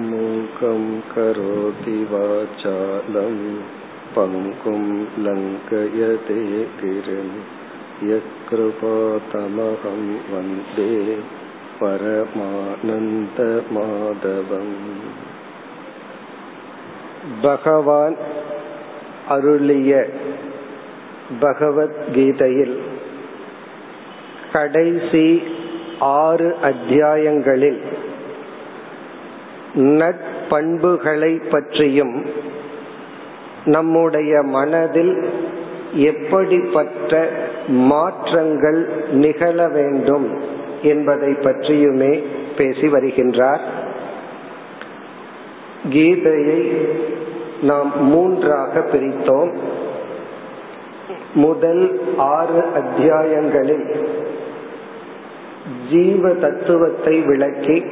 मूकं करोति वाचालं पङ्कुं लङ्कयते गिरिं यत्कृपातमहं वन्दे परमानन्दमाधवम् பகவான் அருளிய பகவத்கீதையில் கடைசி ஆறு அத்தியாயங்களில் நட்பண்புகளை பற்றியும் நம்முடைய மனதில் எப்படிப்பட்ட மாற்றங்கள் நிகழ வேண்டும் என்பதை பற்றியுமே பேசி வருகின்றார். கீதையை நாம் மூன்றாக பிரித்தோம். முதல் ஆறு அத்தியாயங்களில் ஜீவ தத்துவத்தை விளக்கி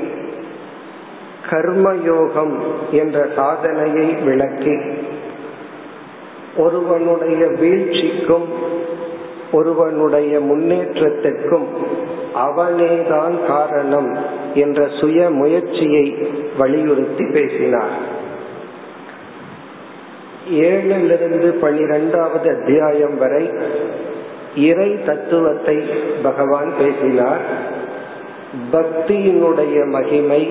கர்மயோகம் என்ற சாதனையை விளக்கி ஒருவனுடைய வீழ்ச்சிக்கும் ஒருவனுடைய முன்னேற்றத்திற்கும் அவனேதான் காரணம் என்ற சுய முயற்சியை வலியுறுத்தி பேசினார். ஏழிலிருந்து பனிரெண்டாவது அத்தியாயம் வரை இறை தத்துவத்தை பகவான் பேசினார். பக்தியினுடைய மகிமை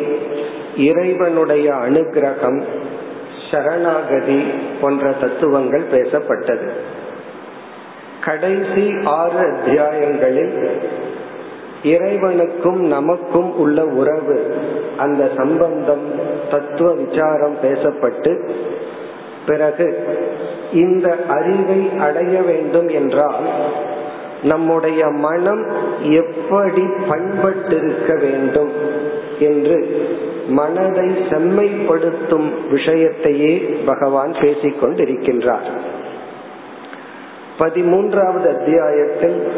இறைவனுடைய அனுகிரகம் சரணாகதி போன்ற தத்துவங்கள் பேசப்பட்டது. கடைசி ஆறு அத்தியாயங்களில் இறைவனுக்கும் நமக்கும் உள்ள உறவு அந்த சம்பந்தம் தத்துவ விசாரம் பேசப்பட்டு பிறகு இந்த அறிவை அடைய வேண்டும் என்றால் நம்முடைய மனம் எப்படி பண்பட்டிருக்க வேண்டும் என்று மனதை செம்மைப்படுத்தும் விஷயத்தையே பகவான் பேசிக்கொண்டிருக்கின்றார். பதிமூன்றாவது அத்தியாயத்தில்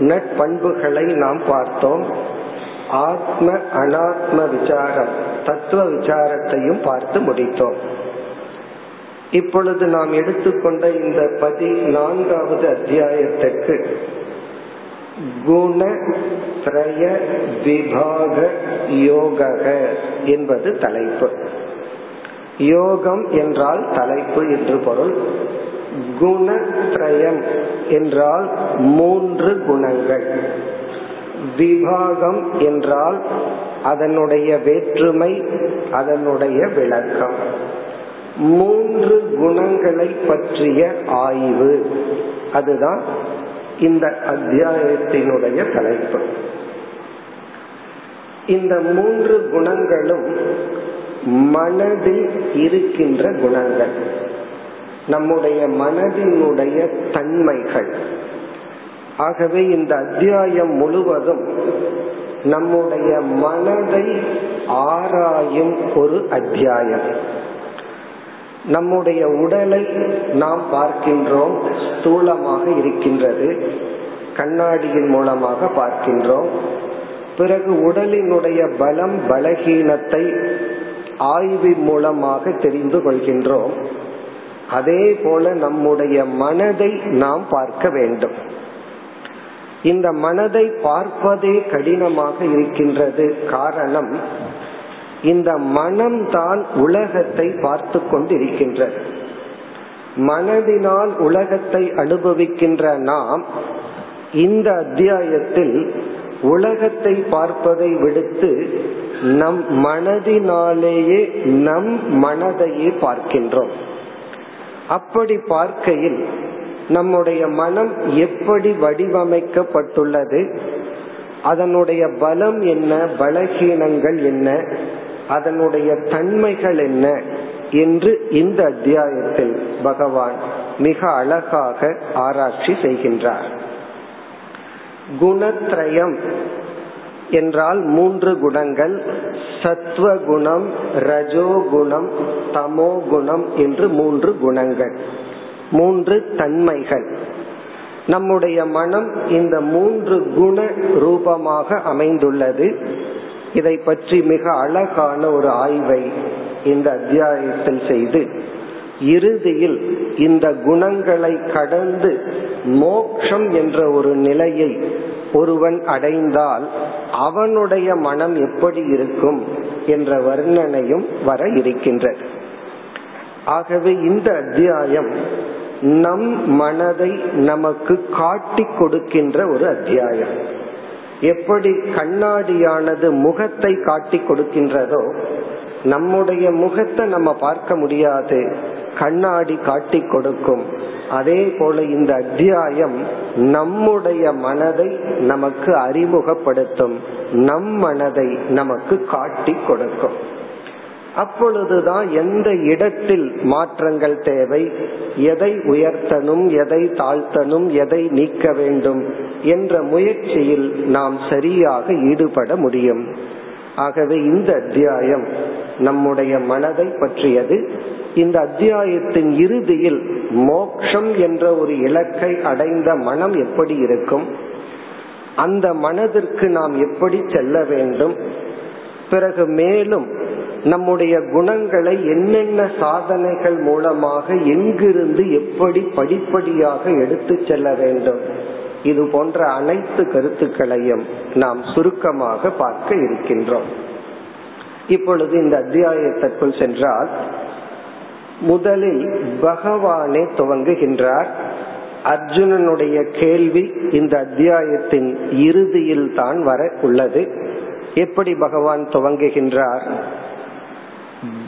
நட்பண்புகளை நாம் பார்த்தோம். ஆத்ம அனாத்ம விசாரம் தத்துவ விசாரத்தையும் பார்த்து முடித்தோம். இப்பொழுது நாம் எடுத்துக்கொண்ட இந்த பதினான்காவது அத்தியாயத்திற்கு குண பிரய விபாக யோக என்பது தலைப்பு. யோகம் என்றால் தலைப்பு என்று பொருள். குணத்ரயம் என்றால் மூன்று குணங்கள். விபாகம் என்றால் அதனுடைய வேற்றுமை அதனுடைய விளக்கம். மூன்று குணங்களை பற்றிய ஆய்வு. அதுதான் இந்த அத்தியாயத்தினுடைய தலைப்பு. இந்த மூன்று குணங்களும் மனதில் இருக்கின்ற குணங்கள். நம்முடைய மனதினுடைய தன்மைகள். ஆகவே இந்த அத்தியாயம் முழுவதும் நம்முடைய மனதை ஆராயும் ஒரு அத்தியாயம். நம்முடைய உடலை நாம் பார்க்கின்றோம் ஸ்தூலமாக இருக்கின்றது. கண்ணாடியின் மூலமாக பார்க்கின்றோம். பிறகு உடலினுடைய பலம் பலகீனத்தை ஆய்வின் மூலமாக தெரிந்து கொள்கின்றோம். அதே போல நம்முடைய மனதை நாம் பார்க்க வேண்டும். இந்த மனதை பார்ப்பதே கடினமாக இருக்கின்றது. காரணம் இந்த மனம் தான் உலகத்தை பார்த்து கொண்டிருக்கின்ற. மனதினால் உலகத்தை அனுபவிக்கின்ற நாம் இந்த அத்தியாயத்தில் உலகத்தை பார்ப்பதை விடுத்து நம் மனதினாலேயே நம் மனதையே பார்க்கின்றோம். அப்படி பார்க்கையில் நம்முடைய மனம் எப்படி வடிவமைக்கப்பட்டுள்ளது? அதனுடைய பலம் என்ன? பலகீனங்கள் என்ன? அதனுடைய தன்மைகள் என்ன என்று இந்த அத்தியாயத்தில் பகவான் மிக அழகாக ஆராய்ச்சி செய்கின்றார். குணத்ரயம் என்றால் மூன்று குணங்கள் சத்வ குணம் ரஜோ குணம் தமோ குணம் என்று மூன்று குணங்கள் மூன்று தன்மைகள். நம்முடைய மனம் இந்த மூன்று குண ரூபமாக அமைந்துள்ளது. இதை பற்றி மிக அழகான ஒரு ஆய்வை இந்த அத்தியாயத்தில் செய்து இறுதியில் இந்த குணங்களை கடந்து மோக்ஷம் என்ற ஒரு நிலையை ஒருவன் அடைந்தால் அவனுடைய மனம் எப்படி இருக்கும் என்ற வர்ணனையும் வர இருக்கின்றது. ஆகவே இந்த அத்தியாயம் நம் மனதை நமக்கு காட்டி கொடுக்கின்ற ஒரு அத்தியாயம். எப்படி கண்ணாடியானது முகத்தை காட்டி கொடுக்கின்றதோ நம்முடைய முகத்தை நம்ம பார்க்க முடியாது கண்ணாடி காட்டி கொடுக்கும். அதே போல இந்த அத்தியாயம் நம்முடைய மனதை நமக்கு அறிமுகப்படுத்தும் நம் மனதை நமக்கு காட்டி கொடுக்கும். அப்பொழுதுதான் எந்த இடத்தில் மாற்றங்கள் தேவை? எதை உயர்த்தனும் எதை தாழ்த்தனும் எதை நீக்க வேண்டும் என்ற முயற்சியில் நாம் சரியாக ஈடுபட முடியும். ஆகவே இந்த அத்தியாயம் நம்முடைய மனதை பற்றியது. இந்த அத்தியாயத்தின் இறுதியில் மோக்ஷம் என்ற ஒரு இலக்கை அடைந்த மனம் எப்படி இருக்கும்? அந்த மனதிற்கு நாம் எப்படி செல்ல வேண்டும்? பிறகு மேலும் நம்முடைய குணங்களை என்னென்ன சாதனைகள் மூலமாக எங்கிருந்து எப்படி படிப்படியாக எடுத்து செல்ல வேண்டும்? இது போன்ற அனைத்து கருத்துக்களையும் நாம் சுருக்கமாக பார்க்க இருக்கின்றோம். இப்பொழுது இந்த அத்தியாயத்திற்குள் சென்றால் முதலில் பகவானே துவங்குகின்றார். அர்ஜுனனுடைய கேள்வி இந்த அத்தியாயத்தின் இறுதியில் தான் வர உள்ளது. எப்படி பகவான் துவங்குகின்றார்?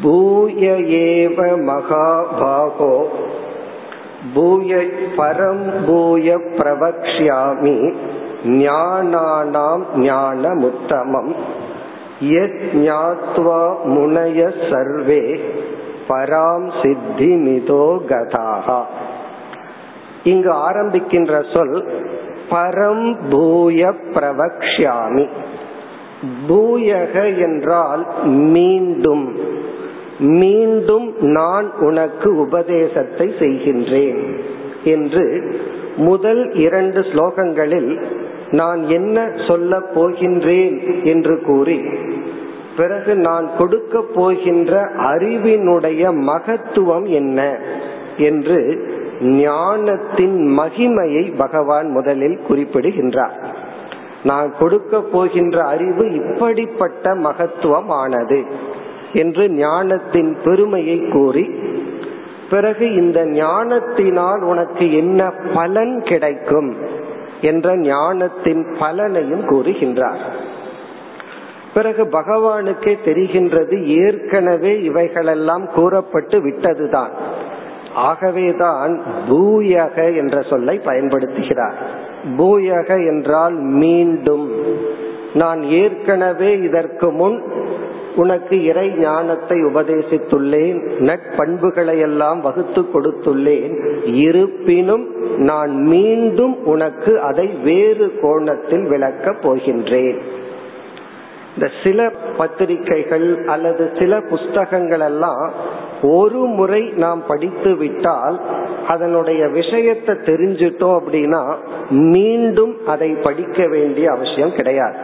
பூய ஏவ மகாபாகோ. பூய பரம் பூய பிரவக்ஷாமி ஞானானாம் ஞானமுத்தமம். யத் ஞாத்வா முனய சர்வே பராம் சித்தி மிதோ கதாகா இங்கு ஆரம்பிக்கின்ற சொல் பரம் பூய பிரவக்ஷாமி பூயக என்றால் மீண்டும். மீண்டும் நான் உனக்கு உபதேசத்தை செய்கின்றேன் என்று முதல் இரண்டு ஸ்லோகங்களில் நான் என்ன சொல்ல போகின்றேன் என்று கூறி பிறகு நான் கொடுக்க போகின்ற அறிவினுடைய மகத்துவம் என்ன என்று ஞானத்தின் மகிமையை பகவான் முதலில் குறிப்பிடுகின்றார். நான் கொடுக்க போகின்ற அறிவு இப்படிப்பட்ட மகத்துவமானது என்று ஞானத்தின் பெருமையை கூறி பிறகு இந்த ஞானத்தினால் உனக்கு என்ன பலன் கிடைக்கும் என்ற ஞானத்தின் பலனையும் கூறுகின்றார். பிறகு பகவானுக்கே தெரிகின்றது ஏற்கனவே இவைகளெல்லாம் கூறப்பட்டு விட்டதுதான். ஆகவேதான் பூயக என்ற சொல்லை பயன்படுத்துகிறார். பூயக என்றால் மீண்டும். நான் ஏற்கனவே இதற்கு முன் உனக்கு இறை ஞானத்தை உபதேசித்துள்ளேன். நட்பண்புகளை எல்லாம் வகுத்து கொடுத்துள்ளேன். இருப்பினும் நான் மீண்டும் உனக்கு அதை வேறு கோணத்தில் விளக்கப் போகின்றேன். இந்த சில பத்திரிகைகள் அல்லது சில புஸ்தகங்கள் எல்லாம் ஒரு முறை நாம் படித்து விட்டால் அதனுடைய விஷயத்தை தெரிஞ்சிட்டோம் அப்படின்னா மீண்டும் அதை படிக்க வேண்டிய அவசியம் கிடையாது.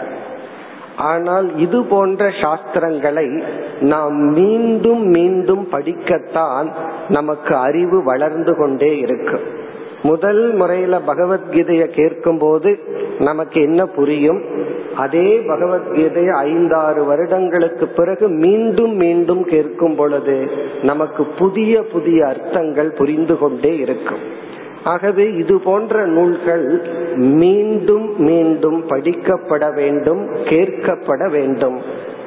ஆனால் இது போன்ற சாஸ்திரங்களை நாம் மீண்டும் மீண்டும் படிக்கத்தான் நமக்கு அறிவு வளர்ந்து கொண்டே இருக்கும் முதல் முறையில பகவத்கீதையை கேட்கும் போது நமக்கு என்ன புரியும்? அதே பகவத்கீதையை ஐந்தாறு வருடங்களுக்கு பிறகு மீண்டும் மீண்டும் கேட்கும் பொழுது நமக்கு புதிய புதிய அர்த்தங்கள் புரிந்து கொண்டே இருக்கும். ஆகவே இது போன்ற நூல்கள் மீண்டும் மீண்டும் படிக்கப்பட வேண்டும் கேட்கப்பட வேண்டும்.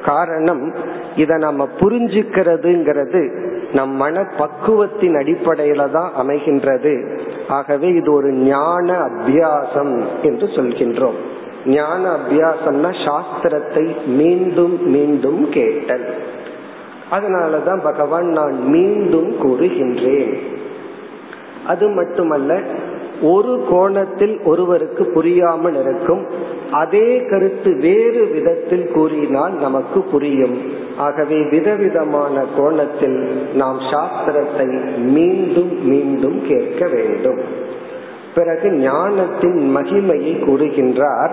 காரணம் இத நம்ம புரிஞ்சுக்கிறதுங்கிறது நம் மன பக்குவத்தின் அடிப்படையில தான் அமைகின்றது. ஆகவே இது ஒரு ஞான அபியாசம் என்று சொல்கின்றோம். ஞான அபியாசம்னா சாஸ்திரத்தை மீண்டும் மீண்டும் கேட்டல். அதனாலதான் பகவான் நான் மீண்டும் கூறுகின்றேன். அது மட்டுமல்ல ஒரு கோணத்தில் ஒருவருக்கு புரியாமல் இருக்கும். அதே கருத்து வேறு விதத்தில் கூறினால் நமக்கு புரியும். ஆகவே விதவிதமான கோணத்தில் நாம் சாஸ்திரத்தை மீண்டும் மீண்டும் கேட்க வேண்டும். பிறகு ஞானத்தின் மகிமையை கூறுகின்றார்.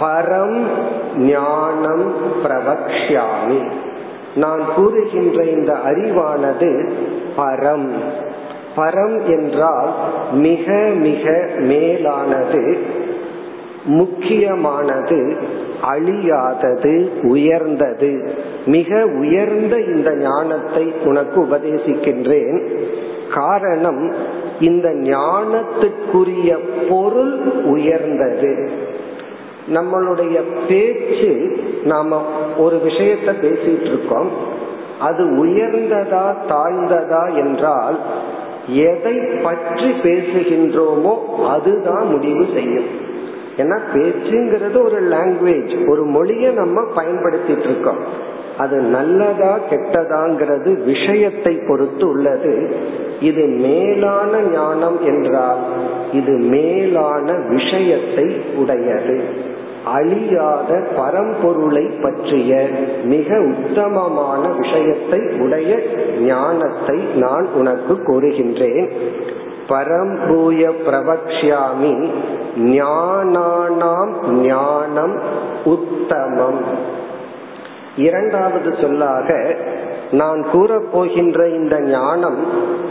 பரம் ஞானம் பிரவக்ஷாமி நான் கூறுகின்ற இந்த அறிவானது பரம். பரம் என்றால் மிக மிக மேலானது முக்கியமானது அழியாதது உயர்ந்தது. மிக உயர்ந்த இந்த ஞானத்தை உனக்கு உபதேசிக்கின்றேன். காரணம் இந்த ஞானத்துக்குரிய பொருள் உயர்ந்தது. நம்மளுடைய பேச்சு நாம ஒரு விஷயத்த பேசிட்டு இருக்கோம். அது உயர்ந்ததா தாழ்ந்ததா என்றால் எதை பற்றி பேசுகின்றோமோ அதுதான் முடிவு செய்யும். ஏன்னா பேச்சுங்கிறது ஒரு லாங்குவேஜ் ஒரு மொழியை நம்ம பயன்படுத்திட்டு இருக்கோம். அது நல்லதா கெட்டதாங்கிறது விஷயத்தை பொறுத்து உள்ளது. இது மேலான ஞானம் என்றால் இது மேலான விஷயத்தை உடையது. அழியாத பரம்பொருளை பற்றிய மிக உத்தமமான விஷயத்தை உடைய ஞானத்தை நான் உனக்கு கூறுகின்றேன். பரம்பூய பிரபக்ஷாமி ஞானானாம் ஞானம் உத்தமம். இரண்டாவது சொல்லாக நான் கூறப்போகின்ற இந்த ஞானம்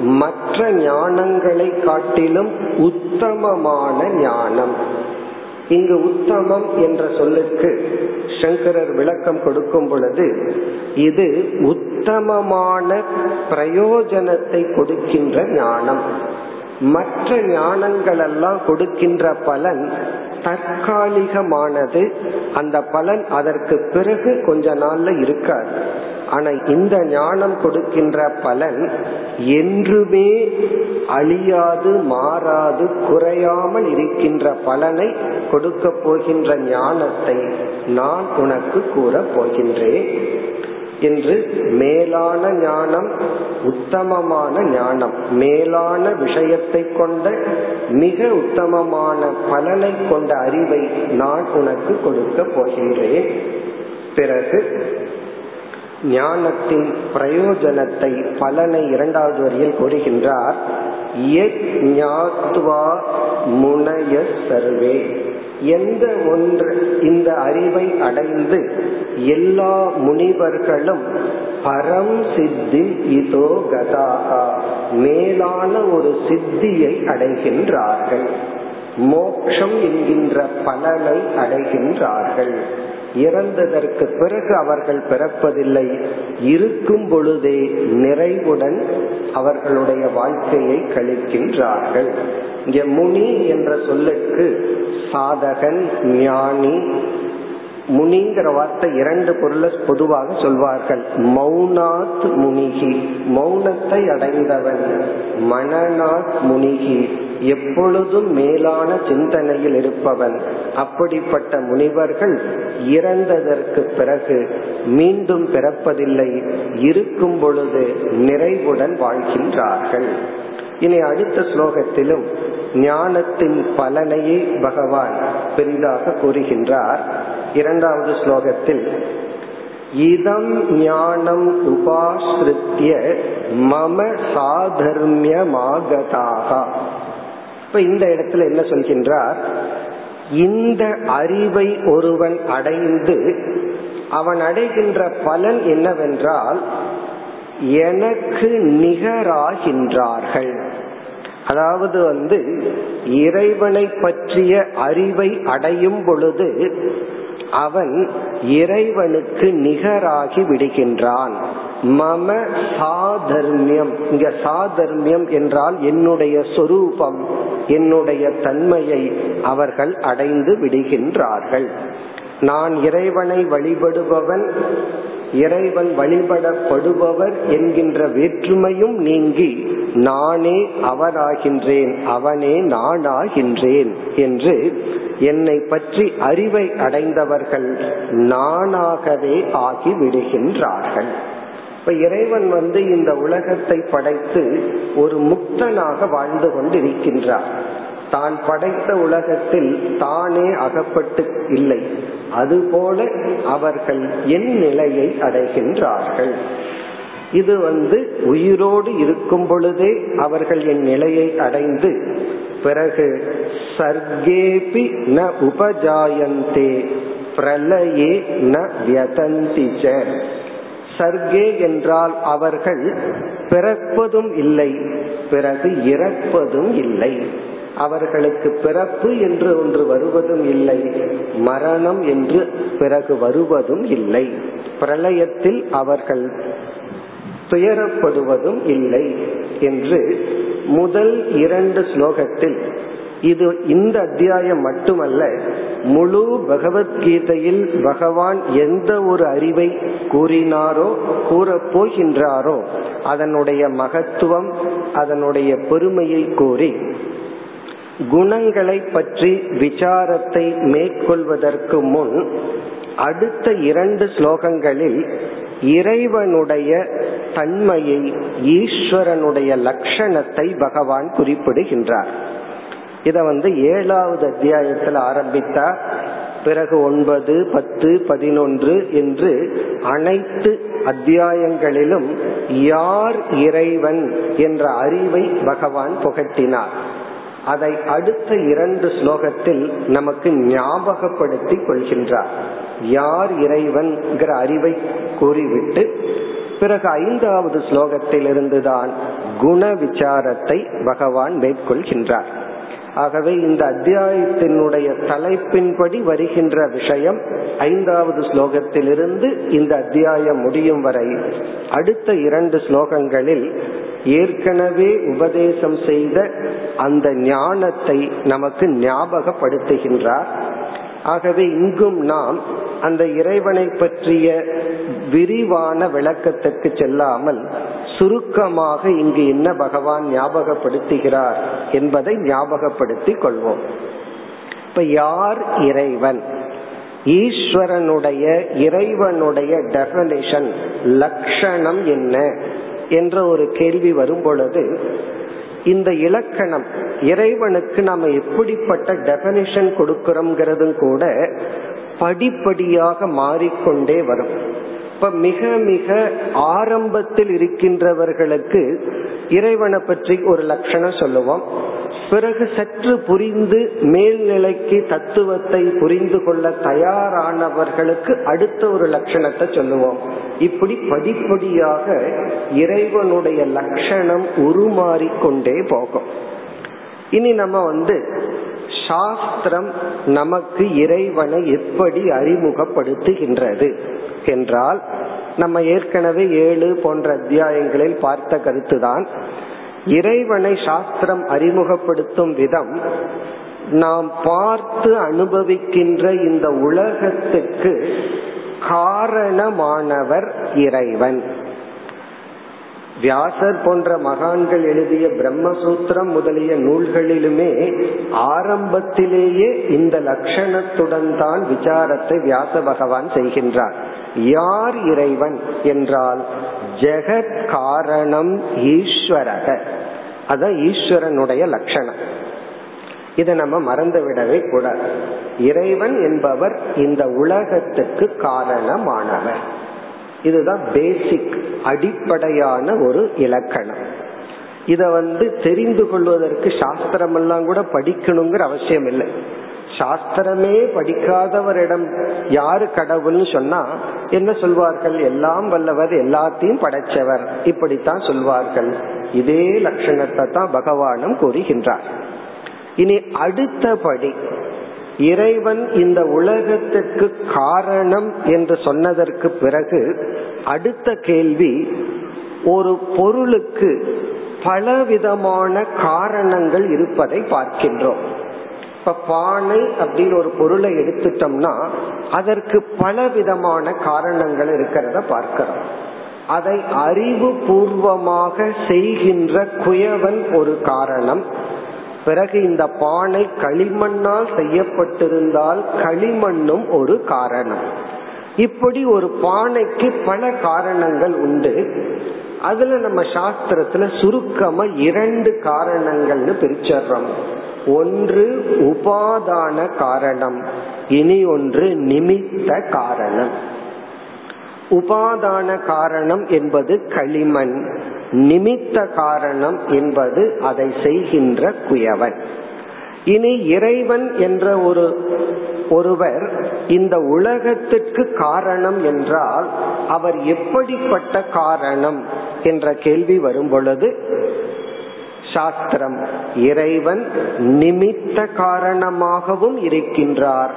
மற்ற ஞானங்களை காட்டிலும் உத்தமமான ஞானம். இங்கு உத்தமம் என்ற சொல்லுக்கு சங்கரர் விளக்கம் கொடுக்கும் பொழுது இது உத்தமமான பிரயோஜனத்தை கொடுக்கின்ற ஞானம். மற்ற ஞானங்கள் எல்லாம் கொடுக்கின்ற பலன் தற்காலிகமானது. அந்த பலன் அதற்கு பிறகு கொஞ்ச நாள்ல இருக்காது. ஆனா இந்த ஞானம் கொடுக்கின்ற பலன் என்றுமே அழியாது மாறாது குறையாமல் இருக்கின்ற பலனை கொடுக்க போகின்ற ஞானத்தை நான் உனக்கு கூற போகின்றேன் என்று மேலான ஞானம் உத்தமமான ஞானம் மேலான விஷயத்தை கொண்ட மிக உத்தமமான பலனை கொண்ட அறிவை நான் உனக்கு கொடுக்க போகின்றேன். பிறகு ஞானத்தின் பிரயோஜனத்தை பலனை இரண்டாவது வரியில் கூறுகின்றார். முனைய சர்வே. எந்த ஒன்று இந்த அறிவை அடைந்து எல்லா முனிவர்களும் பரம் சித்தி இதோ கதாகா மேலான ஒரு சித்தியை அடைகின்றார்கள். மோக்ஷம் என்கின்ற பலனை அடைகின்றார்கள். இறந்ததற்கு பிறகு அவர்கள் பிறப்பதில்லை. இருக்கும் பொழுதே நிறைவுடன் அவர்களுடைய வாழ்க்கையை கழிக்கின்றார்கள். இங்க முனி என்ற சொல்லுக்கு சாதகன் ஞானி முனிங்கிற வார்த்தை இரண்டு பொருளை பொதுவாக சொல்வார்கள். மௌனாத் முனிகி மௌனத்தை அடைந்தவன் மனநாத் முனிகி. எப்பொழுதும் மேலான சிந்தனையில் இருப்பவன். அப்படிப்பட்ட முனிவர்கள் இறந்ததற்கு பிறகு மீண்டும் பிறப்பதில்லை. இருக்கும் பொழுது நிறைவுடன் வாழ்கின்றார்கள். இனி அடுத்த ஸ்லோகத்திலும் ஞானத்தின் பலனையே பகவான் பெரிதாக கூறுகின்றார். இரண்டாவது ஸ்லோகத்தில் இதம் ஞானம் உபாசிருத்திய மம சாதர்மியமாகதாக. இப்ப இந்த இடத்துல என்ன சொல்கின்றார்? இந்த அறிவை ஒருவன் அடைந்து அவன் அடைகின்ற பலன் என்னவென்றால் எனக்கு நிகராகின்றார்கள். அதாவது வந்து இறைவனை பற்றிய அறிவை அடையும் பொழுது அவன் இறைவனுக்கு நிகராகி விடுகின்றான். மம சாதர்மியம். இங்க சாதர்மியம் என்றால் என்னுடைய சொரூபம். என்னுடைய தன்மையை அவர்கள் அடைந்து விடுகின்றார்கள். நான் இறைவனை வழிபடுபவன் இறைவன் வழிபடப்படுபவர் என்கின்ற வேற்றுமையும் நீங்கி நானே அவராகின்றேன் அவனே நானாகின்றேன் என்று என்னை பற்றி அறிவை அடைந்தவர்கள் நானாகவே ஆகி விடுகின்றார்கள் இப்ப இறைவன் வந்து இந்த உலகத்தை படைத்து ஒரு முக்தனாக வாழ்ந்து கொண்டிருக்கின்றார். தான் படைத்த உலகத்தில் தானே அகப்பட்டு இல்லை. அதுபோல அவர்கள் என் நிலையை அடைகின்றார்கள். இது வந்து உயிரோடு இருக்கும் பொழுதே அவர்கள் என் நிலையை அடைந்து பிறகு சர்க்கேபி ந உபஜாயந்தே பிரலயே ந வியதந்திச்ச. சர்க்கே என்றால் அவர்கள் பிறப்பதும் இல்லை பிறகு இறப்பதும் இல்லை. அவர்களுக்கு பிறப்பு என்று ஒன்று வருவதும் இல்லை மரணம் என்று பிறகு வருவதும் இல்லை. பிரளயத்தில் அவர்கள் துயரப்படுவதும் இல்லை என்று முதல் இரண்டு ஸ்லோகத்தில் இது இந்த அத்தியாயம் மட்டுமல்ல முழு பகவத்கீதையில் பகவான் எந்த ஒரு அறிவை கூறினாரோ கூறப்போகின்றாரோ அதனுடைய மகத்துவம் அதனுடைய பெருமையை கூறி குணங்களை பற்றி விசாரத்தை மேற்கொள்வதற்கு முன் அடுத்த இரண்டு ஸ்லோகங்களில் இறைவனுடைய தன்மையை ஈஸ்வரனுடைய லட்சணத்தை பகவான் குறிப்பிடுகின்றார். இத வந்து ஏழாவது அத்தியாயத்தில் ஆரம்பித்தார் பிறகு ஒன்பது பத்து பதினொன்று என்று அனைத்து அத்தியாயங்களிலும் யார் இறைவன் என்ற அறிவை பகவான் புகட்டினார். அதை அடுத்த இரண்டு ஸ்லோகத்தில் நமக்கு ஞாபகப்படுத்தி கொள்கின்றார். யார் இறைவன்கிற அறிவை கூறிவிட்டு பிறகு ஐந்தாவது ஸ்லோகத்திலிருந்துதான் குண விசாரத்தை பகவான் மேற்கொள்கின்றார். ஆகவே இந்த அத்தியாயத்தினுடைய தலைப்பின்படி வருகின்ற விஷயம் ஐந்தாவது ஸ்லோகத்திலிருந்து இந்த அத்தியாயம் முடியும் வரை. அடுத்த இரண்டு ஸ்லோகங்களில் ஏற்கனவே உபதேசம் செய்த அந்த ஞானத்தை நமக்கு ஞாபகப்படுத்துகின்றார். ஆகவே இங்கும் நாம் அந்த இறைவனை பற்றிய விரிவான விளக்கத்துக்கு செல்லாமல் சுருக்கமாக இங்கு என்ன பகவான் ஞாபகப்படுத்துகிறார் என்பதை ஞாபகப்படுத்திக் கொள்வோம். இப்ப யார் இறைவன்? ஈஸ்வரனுடைய இறைவனுடைய டெபனிஷன் லட்சணம் என்ன? என்ற ஒரு கேள்வி வரும் பொழுது இந்த இலக்கணம் இறைவனுக்கு நாம எப்படிப்பட்ட டெபனிஷன் கொடுக்கிறோம்ங்கிறதும் கூட படிப்படியாக மாறிக்கொண்டே வரும். இப்ப மிக மிக ஆரம்பத்தில் இருக்கின்றவர்களுக்கு இறைவனை பற்றி ஒரு லட்சணம் சொல்லுவோம். பிறகு சற்று புரிந்து மேல்நிலைக்கு தத்துவத்தை புரிந்து கொள்ள தயாரானவர்களுக்கு அடுத்த ஒரு லட்சணத்தை சொல்லுவோம். இப்படி படிப்படியாக இறைவனுடைய லட்சணம் உருமாறிக்கொண்டே போகும். இனி நம்ம வந்து சாஸ்திரம் நமக்கு இறைவனை எப்படி அறிமுகப்படுத்துகின்றது என்றால் நம்ம ஏற்கனவே ஏழு போன்ற அத்தியாயங்களில் பார்த்த கருத்துதான். இறைவனை சாஸ்திரம் அறிமுகப்படுத்தும் விதம் நாம் பார்த்து அனுபவிக்கின்ற இந்த உலகத்துக்கு காரணமானவர் இறைவன். வியாசர் போன்ற மகான்கள் எழுதிய பிரம்மசூத்திரம் முதலிய நூல்களிலுமே ஆரம்பத்திலேயே இந்த லட்சணத்துடன் தான் விசாரத்தை வியாச பகவான் செய்கின்றார். யார் இறைவன் என்றால் ஜெகத் காரணம் ஈஸ்வரக. அதான் ஈஸ்வரனுடைய லட்சணம். இதை நம்ம மறந்து விடவே கூடாது. இறைவன் என்பவர் இந்த உலகத்துக்கு காரணமானவர். இதுதான் பேசிக் அடிப்படையான ஒரு இலக்கணம். இத வந்து தெரிந்து கொள்வதற்கு சாஸ்திரம் எல்லாம் கூட படிக்கணுங்கிற அவசியம் இல்லை. சாஸ்திரமே படிக்காதவரிடம் யாரு கடவுள்னு சொன்னா என்ன சொல்வார்கள்? எல்லாம் வல்லவர் எல்லாத்தையும் படைச்சவர். இப்படித்தான் சொல்வார்கள். இதே லட்சணத்தை தான் பகவானும் கூறுகின்றார். இனி அடுத்தபடி இறைவன் இந்த உலகத்திற்கு காரணம் என்று சொன்னதற்கு பிறகு அடுத்த கேள்வி ஒரு பொருளுக்கு பலவிதமான காரணங்கள் இருப்பதை பார்க்கின்றோம். இப்ப பானை அப்படின்னு ஒரு பொருளை எடுத்துட்டோம்னா அதற்கு பல விதமான காரணங்கள் இருக்கிறத பார்க்கிறோம். அதை அறிவு பூர்வமாக செய்கின்ற குயவன் ஒரு காரணம். பிறகு இந்த பானை களிமண்ணால் செய்யப்பட்டிருந்தால் களிமண்ணும் ஒரு காரணம். இப்படி ஒரு பானைக்கு பல காரணங்கள் உண்டு. அதுல நம்ம சாஸ்திரத்துல சுருக்கமா இரண்டு காரணங்கள்னு பிரிச்சர்றோம். ஒன்று உபாதான காரணம் இனி ஒன்று நிமித்த காரணம். உபாதான காரணம் என்பது களிமண். நிமித்த காரணம் என்பது அதை செய்கின்ற குயவன். இனி இறைவன் என்ற ஒரு ஒருவர் இந்த உலகத்திற்கு காரணம் என்றால் அவர் எப்படிப்பட்ட காரணம் என்ற கேள்வி வரும் பொழுது சாஸ்திரம் இறைவன் நிமித்த காரணமாகவும் இருக்கின்றார்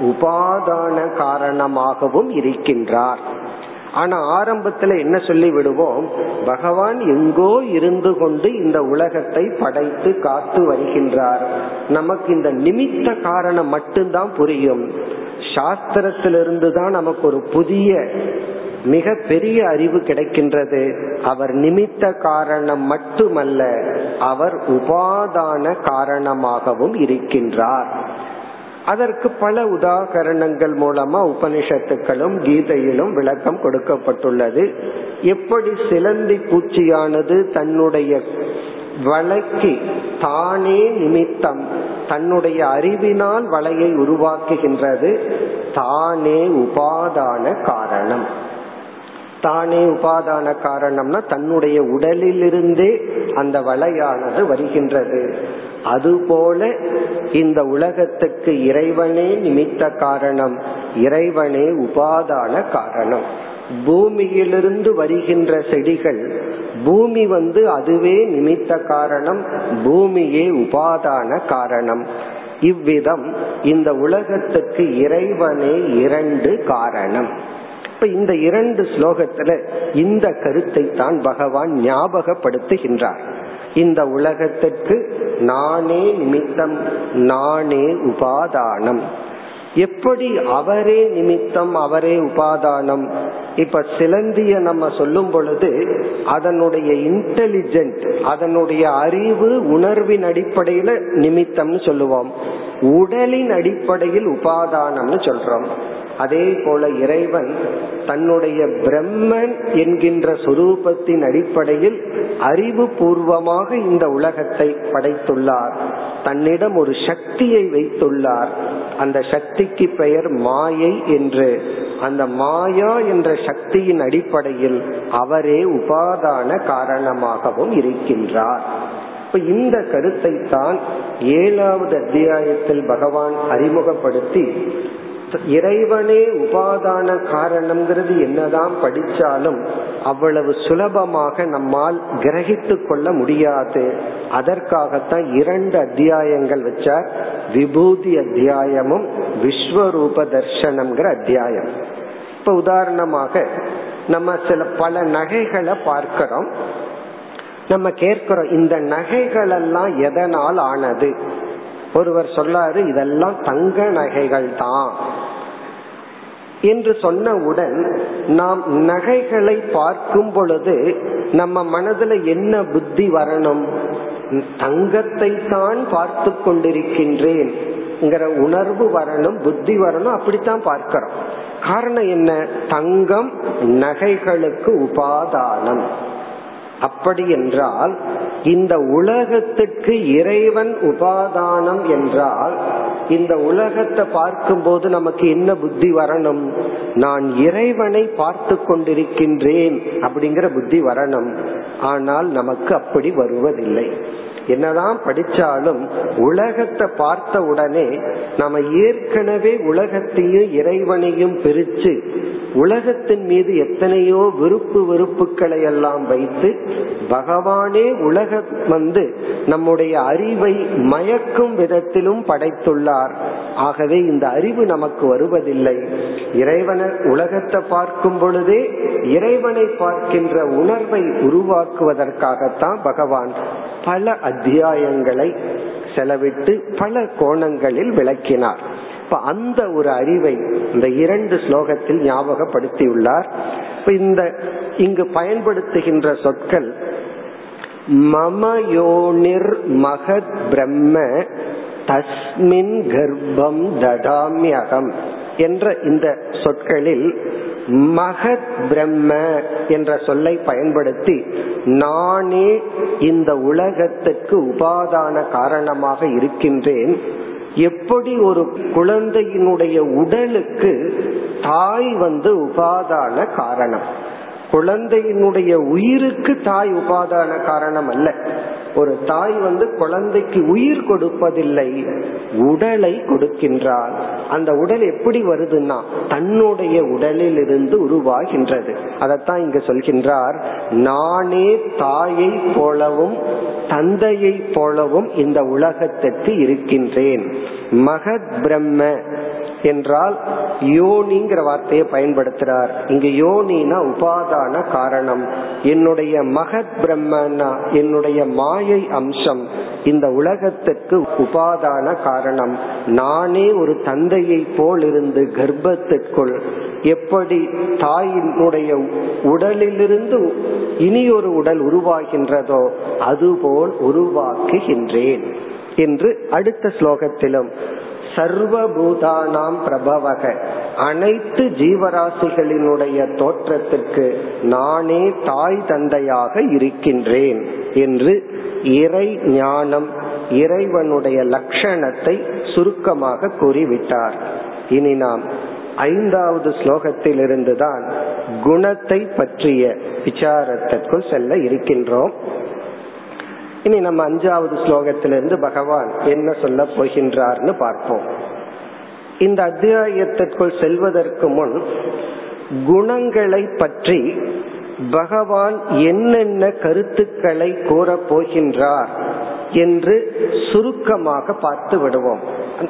உபாதான காரணமாகவும் இருக்கின்றார். ஆனா ஆரம்பத்துல என்ன சொல்லி விடுவோம்? பகவான் எங்கோ இருந்து கொண்டு இந்த உலகத்தை படைத்து காத்து வருகின்றார். நமக்கு இந்த நிமித்த காரணம் மட்டும்தான் புரியும். சாஸ்திரத்திலிருந்து தான் நமக்கு ஒரு புதிய மிக பெரிய அறிவு கிடைக்கின்றது. அவர் நிமித்த காரணம் மட்டுமல்ல அவர் உபாதான காரணமாகவும் இருக்கின்றார். அதற்கு பல உதாகரணங்கள் மூலமா உபனிஷத்துக்களும் கீதையிலும் விளக்கம் கொடுக்கப்பட்டுள்ளது. எப்படி சிலந்தி பூச்சியானது தன்னுடைய வலைக்கு தானே நிமித்தம் தன்னுடைய அறிவினால் வலையை உருவாக்குகின்றது தானே உபாதான காரணம். தானே உபாதான காரணம்னா தன்னுடைய உடலிலிருந்தே அந்த வலையானது வருகின்றது. அதுபோல இந்த உலகத்துக்கு இறைவனே நிமித்த காரணம் இறைவனே உபாதான காரணம். பூமியிலிருந்து வருகின்ற செடிகள் பூமி வந்து அதுவே நிமித்த காரணம் பூமியே உபாதான காரணம். இவ்விதம் இந்த உலகத்துக்கு இறைவனே இரண்டு காரணம். இப்ப இந்த இரண்டு ஸ்லோகத்துல இந்த கருத்தை தான் பகவான் ஞாபகப்படுத்துகின்றார். இந்த உலகத்திற்கு நானே நிமித்தம் நானே உபாதானம். எப்படி அவரே நிமித்தம் அவரே உபாதானம்? இப்ப சிலந்திய நம்ம சொல்லும் பொழுது அதனுடைய இன்டெலிஜென்ட் அதனுடைய அறிவு உணர்வின் அடிப்படையில நிமித்தம்னு சொல்லுவோம். உடலின் அடிப்படையில் உபாதானம்னு சொல்றோம். அதே போல இறைவன் தன்னுடைய பிரம்மன் என்கின்ற சொரூபத்தின் அடிப்படையில் அறிவு பூர்வமாக இந்த உலகத்தை படைத்துள்ளார். தன்னிடம் ஒரு சக்தியை வைத்துள்ளார். அந்த சக்திக்கு பெயர் மாயை என்று. அந்த மாயா என்ற சக்தியின் அடிப்படையில் அவரே உபாதான காரணமாகவும் இருக்கின்றார். இப்ப இந்த கருத்தை தான் ஏழாவது அத்தியாயத்தில் பகவான் அறிமுகப்படுத்தி இறைவனே உபாதான காரணம்ங்கிறது என்னதான் படிச்சாலும் அவ்வளவு சுலபமாக நம்மால் கிரகித்து கொள்ள முடியாது. அதற்காகத்தான் இரண்டு அத்தியாயங்கள் வச்சார். விபூதி அத்தியாயமும் விஸ்வரூப தர்சனம்ங்கிற அத்தியாயம். இப்ப உதாரணமாக நம்ம சில பல நகைகளை பார்க்கிறோம். நம்ம கேட்கிறோம் இந்த நகைகள் எல்லாம் எதனால் ஆனது? ஒருவர் சொல்லாரு இதெல்லாம் தங்க நகைகள் தான் என்று சொன்னவுடன் நாம் நகைகளை பார்க்கும் பொழுது நம்ம மனதுல என்ன புத்தி வரணும்? தங்கத்தை தான் பார்த்து கொண்டிருக்கின்றேன் உணர்வு வரணும் புத்தி வரணும் அப்படித்தான் பார்க்கிறோம். காரணம் என்ன? தங்கம் நகைகளுக்கு உபாதானம். அப்படி என்றால் இந்த உலகத்துக்கு இறைவன் உபாதானம் என்றால் இந்த உலகத்தை பார்க்கும்போது நமக்கு என்ன புத்தி வரணும்? நான் இறைவனை பார்த்து கொண்டிருக்கின்றேன் அப்படிங்கிற புத்தி வரணும். ஆனால் நமக்கு அப்படி வருவதில்லை. என்னதான் படிச்சாலும் உலகத்தை பார்த்த உடனே நம்ம ஏற்கனவே உலகத்தையும் இறைவனையும் பிரிச்சு உலகத்தின் மீது எத்தனையோ விருப்பு வெறுப்புகளை எல்லாம் வைத்து பகவானே உலகம் வந்து நம்முடைய அறிவை மயக்கும் விதத்திலும் படைத்துள்ளார். ஆகவே இந்த அறிவு நமக்கு வருவதில்லை. இறைவனை உலகத்தை பார்க்கும் பொழுதே இறைவனை பார்க்கின்ற உணர்வை உருவாக்குவதற்காகத்தான் பகவான் பல அத்தியாயங்களை செலவிட்டு பல கோணங்களில் விளக்கினார். இப்ப அந்த ஒரு அறிவை இந்த இரண்டு ஸ்லோகத்தில் ஞாபகப்படுத்தியுள்ளார். இப்ப இந்த இங்கு பயன்படுத்துகின்ற சொற்கள் மம யோனிர் மகத் பிரம்ம தஸ்மின் கர்ப்பம் தடாமியகம் என்ற இந்த சொற்களில் மகத் பிரம்ம என்ற சொல்லை பயன்படுத்தி நானே இந்த உலகத்துக்கு உபாதான காரணமாக இருக்கின்றேன். எப்படி ஒரு குழந்தையினுடைய உடலுக்கு தாய் வந்து உபாதான காரணம்? குழந்தையினுடைய உயிருக்கு தாய் உபாதான காரணம் அல்ல. ஒரு தாய் வந்து குழந்தைக்கு உயிர் கொடுப்பதில்லை உடலை கொடுக்கின்றார் அந்த உடல் எப்படி வருதுன்னா தன்னுடைய உடலில் இருந்து உருவாகின்றது. அதத்தான் இங்கு சொல்கின்றார் நானே தாயை போலவும் தந்தையை போலவும் இந்த உலகத்திற்கு இருக்கின்றேன். மகத் பிரம்ம என்றால் யோனிங்கிற வார்த்தையை பயன்படுத்துறார். இங்க யோனினா உபாதான காரணம். என்னுடைய மகத் பிரம்மனா என்னுடைய மாயை அம்சம் இந்த உலகத்துக்கு உபாதான காரணம். நானே ஒரு தந்தையை போல் இருந்து கர்ப்பத்திற்குள் எப்படி தாயினுடைய உடலிலிருந்து இனி ஒரு உடல் உருவாகின்றதோ அதுபோல் உருவாக்குகின்றேன் என்று அடுத்த ஸ்லோகத்திலும் சர்வபூதானாம் பிரபவக. அனைத்து ஜீவராசிகளினுடைய தோற்றத்திற்கு நானே தாய் தந்தையாக இருக்கின்றேன் என்று இறை ஞானம் இறைவனுடைய லட்சணத்தை சுருக்கமாக கூறிவிட்டார். இனி நாம் ஐந்தாவது ஸ்லோகத்திலிருந்துதான் குணத்தை பற்றிய விசாரத்திற்குள் செல்ல இருக்கின்றோம். இனி நம்ம அஞ்சாவது ஸ்லோகத்திலிருந்து பகவான் என்ன சொல்ல போகின்றார்னு பார்ப்போம். இந்த அத்தியாயத்திற்குள் செல்வதற்கு முன் குணங்களை பற்றி பகவான் என்னென்ன கருத்துக்களை கூற போகின்றார் என்று சுருக்கமாக பார்த்து விடுவோம்.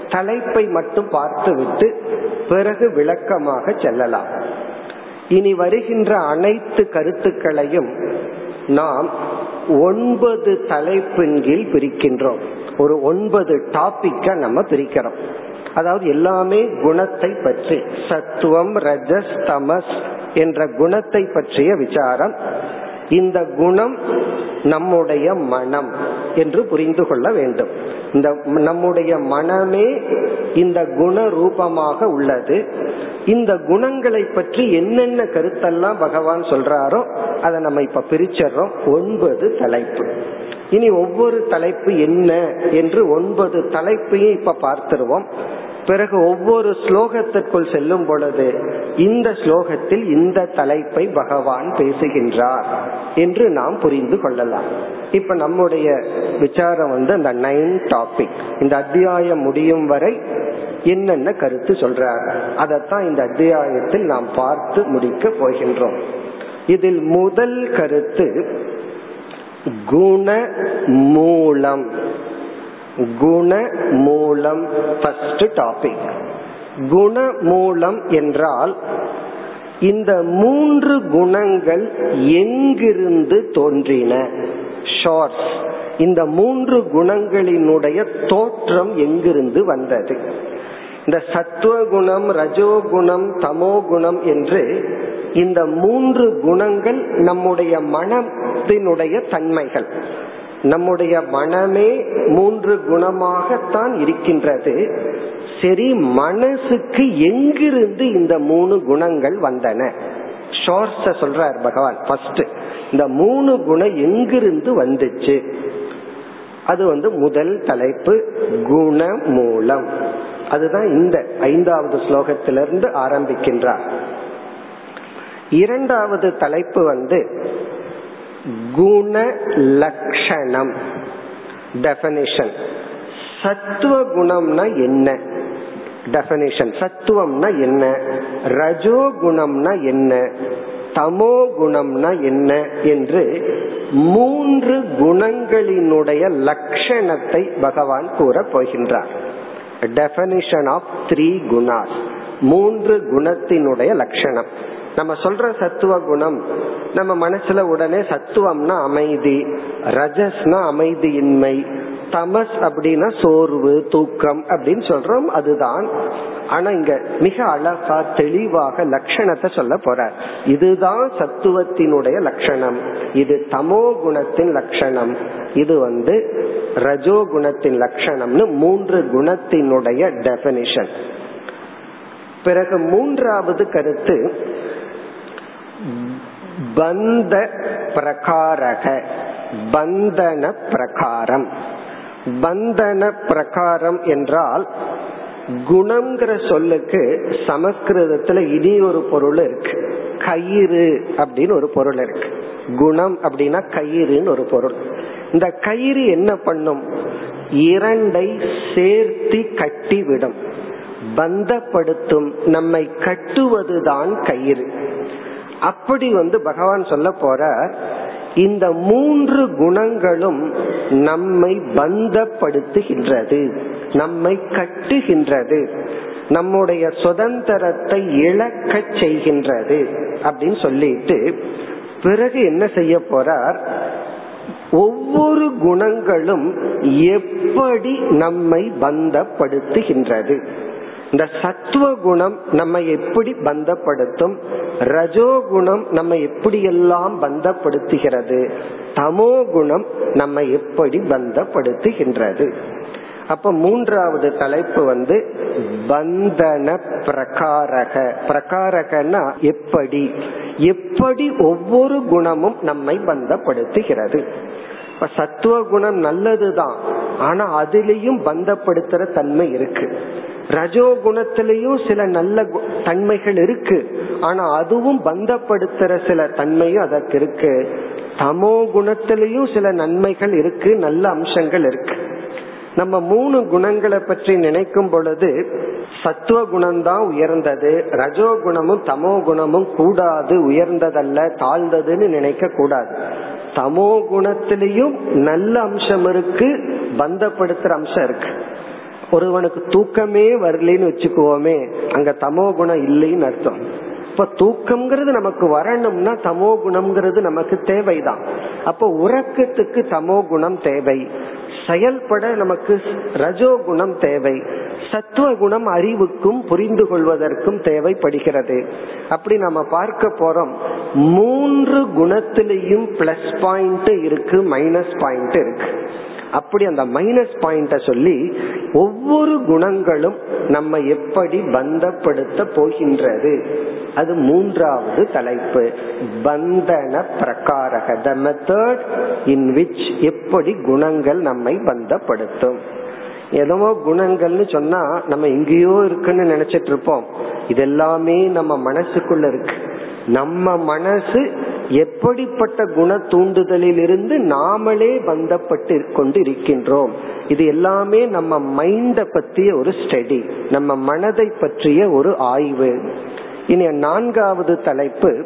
தலைப்பை மட்டும் பார்த்துவிட்டு பிறகு விளக்கமாக செல்லலாம். இனி வருகின்ற அனைத்து கருத்துக்களையும் நாம் ஒன்பது தலைப்பின் கீழ் பிரிக்கின்றோம். ஒரு ஒன்பது டாபிக்க நம்ம பிரிக்கிறோம். அதாவது எல்லாமே குணத்தை பற்றி. சத்துவம் ரஜஸ் தமஸ் என்ற குணத்தை பற்றிய விசாரம். இந்த குணம் நம்முடைய மனம். என்று புரிந்து கொள்ள வேண்டும். இந்த நம்முடைய மனமே இந்த குண ரூபமாக உள்ளது. இந்த குணங்களை பற்றி என்னென்ன கருத்தெல்லாம் பகவான் சொல்றாரோ அதை நம்ம இப்ப பிரிச்சர்றோம் ஒன்பது தலைப்பு. இனி ஒவ்வொரு தலைப்பு என்ன என்று ஒன்பது தலைப்பையும் இப்ப பார்த்துருவோம். பிறகு ஒவ்வொரு ஸ்லோகத்திற்குள் செல்லும் பொழுது இந்த ஸ்லோகத்தில் இந்த தலைப்பை பகவான் பேசுகின்றார் என்று நாம் புரிந்து கொள்ளலாம். இப்ப நம்முடைய விசாரம் வந்து அந்த நைன் டாபிக் இந்த அத்தியாயம் முடியும் வரை என்னென்ன கருத்து சொல்றாங்க அதைத்தான் இந்த அத்தியாயத்தில் நாம் பார்த்து முடிக்க போகின்றோம். இதில் முதல் கருத்து குண மூலம் குண மூலம் ஃபர்ஸ்ட் டாபிக் குண மூலம் என்றால் இந்த மூன்று குணங்கள் எங்கிருந்து தோன்றின? ஷார்ட்ஸ் இந்த மூன்று குணங்களினுடைய தோற்றம் எங்கிருந்து வந்தது? இந்த சத்துவ குணம் ரஜோகுணம் தமோ குணம் என்று இந்த மூன்று குணங்கள் நம்முடைய மனத்தினுடைய தன்மைகள். நம்முடைய மனமே மூன்று குணமாகத்தான் இருக்கின்றது. சரி மனசுக்கு எங்கிருந்து இந்த மூணு குணங்கள் வந்தன? ஷோர்ஸ சொல்றார் பகவான் ஃபர்ஸ்ட் இந்த மூணு குணம் எங்கிருந்து வந்துச்சு? அது வந்து முதல் தலைப்பு குண மூலம் அதுதான் இந்த ஐந்தாவது ஸ்லோகத்திலிருந்து ஆரம்பிக்கின்றார். இரண்டாவது தலைப்பு வந்து குண லட்சணம் டெபனிஷன் சத்துவ குணம்னா என்ன? டெபனிஷன் சத்துவம்னா என்ன? ரஜோ குணம்னா என்ன? தமோ குணம்னா என்ன? என்று மூன்று குணங்களினுடைய லட்சணத்தை பகவான் கூற போகின்றார். Definition of three gunas. மூன்று குணத்தினுடைய லட்சணம் நம்ம சொல்ற சத்துவ குணம் நம்ம மனசுல உடனே சத்துவம்னா அமைதி ரஜஸ்னா அமைதியின்மை தமஸ் அப்படின்னா சோர்வு தூக்கம் அப்படின்னு சொல்றோம் அதுதான். ஆனா இங்க மிக அழகா தெளிவாக லட்சணத்தை சொல்ல போற. இதுதான் சத்துவத்தினுடைய லட்சணம். இது தமோ குணத்தின் லட்சணம். இது வந்து ரஜோ குணத்தின் லட்சணம்னு மூன்று குணத்தினுடைய டெபனிஷன் பிறகு மூன்றாவது கருத்து பந்த பிரகாரக பந்தன பிரகாரம். பந்தன பிரகாரம் என்றால் குணம்ங்கிற சொல்லுக்கு சமஸ்கிருதத்துல இனி ஒரு பொருள் இருக்கு. கயிறு அப்படின்னு ஒரு பொருள் இருக்கு. குணம் அப்படின்னா கயிறுன்னு ஒரு பொருள். இந்த கயிறு என்ன பண்ணும்? இரண்டை சேர்த்தி கட்டிவிடும். பந்தப்படுத்தும். நம்மை கட்டுவதுதான் கயிறு. அப்படி வந்து பகவான் சொல்ல போற இந்த மூன்று குணங்களும் நம்மை பந்தப்படுத்துகின்றது நம்மை கட்டுகின்றது நம்முடைய சுதந்திரத்தை இழக்க செய்கின்றது அப்படின்னு சொல்லிட்டு பிறகு என்ன செய்ய போறார்? ஒவ்வொரு குணங்களும் எப்படி நம்மை பந்தப்படுத்துகின்றது? இந்த சத்துவ குணம் நம்ம எப்படி பந்தப்படுத்தும்? ரஜோகுணம் நம்ம எப்படியெல்லாம் பந்தப்படுத்துகிறது? தமோ குணம் நம்ம எப்படி பந்தப்படுத்துகின்றது? அப்ப மூன்றாவது தலைப்பு வந்து பந்தன பிரகாரக. பிரகாரகன்னா எப்படி? எப்படி ஒவ்வொரு குணமும் நம்மை பந்தப்படுத்துகிறது? இப்ப சத்துவ குணம் நல்லதுதான். ஆனா அதுலயும் பந்தப்படுத்துற தன்மை இருக்கு. ரஜோ குணத்திலையும் சில நல்ல தன்மைகள் இருக்கு. ஆனா அதுவும் பந்தப்படுத்துற சில தன்மையும் அதற்கு இருக்கு. தமோ குணத்திலையும் சில நன்மைகள் இருக்கு நல்ல அம்சங்கள் இருக்கு. நம்ம மூணு குணங்களை பற்றி நினைக்கும் பொழுது சத்துவ குணம்தான் உயர்ந்தது ரஜோ குணமும் தமோ குணமும் கூடாது உயர்ந்ததல்ல தாழ்ந்ததுன்னு நினைக்க கூடாது. தமோ குணத்திலையும் நல்ல அம்சம் இருக்கு பந்தப்படுத்துற அம்சம் இருக்கு. ஒருவனுக்கு தூக்கமே வரலன்னு வச்சுக்குவோமே அங்க தமோ குணம் இல்லைன்னு அர்த்தம். இப்ப தூக்கம்ங்கிறது நமக்கு வரணும்னா தமோ குணம்ங்கிறது நமக்கு தேவைதான். அப்போ உறக்கத்துக்கு தமோ குணம் தேவை. செயல்பட நமக்கு ரஜோ குணம் தேவை. சத்துவ குணம் அறிவுக்கும் புரிந்து கொள்வதற்கும் தேவைப்படுகிறது. அப்படி நம்ம பார்க்க போறோம். மூன்று குணத்திலையும் பிளஸ் பாயிண்ட் இருக்கு மைனஸ் பாயிண்ட் இருக்கு. அப்படி அந்த மைனஸ் பாயிண்ட சொல்லி ஒவ்வொரு குணங்களும் நம்ம எப்படி பந்தப்படுத்த போகின்றது. அது மூன்றாவது தலைப்பு. பந்தன பிரகாரக. த மெத்தட் இன் விச் எப்படி குணங்கள் நம்மை பந்தப்படுத்தும். எதவோ குணங்கள்னு சொன்னா நம்ம எங்கேயோ இருக்குன்னு நினைச்சிட்டு இருப்போம். இது எல்லாமே நம்ம மனசுக்குள்ள இருக்கு. நம்ம மனசு எப்படிப்பட்ட குண தூண்டுதலிலிருந்து நாமளே பந்தப்பட்டு கொண்டு இருக்கின்றோம் இது எல்லாமே நம்ம மைண்ட பற்றிய ஒரு ஸ்டடி நம்ம மனதை பற்றிய ஒரு ஆய்வு. இனி நான்காவது தலைப்பு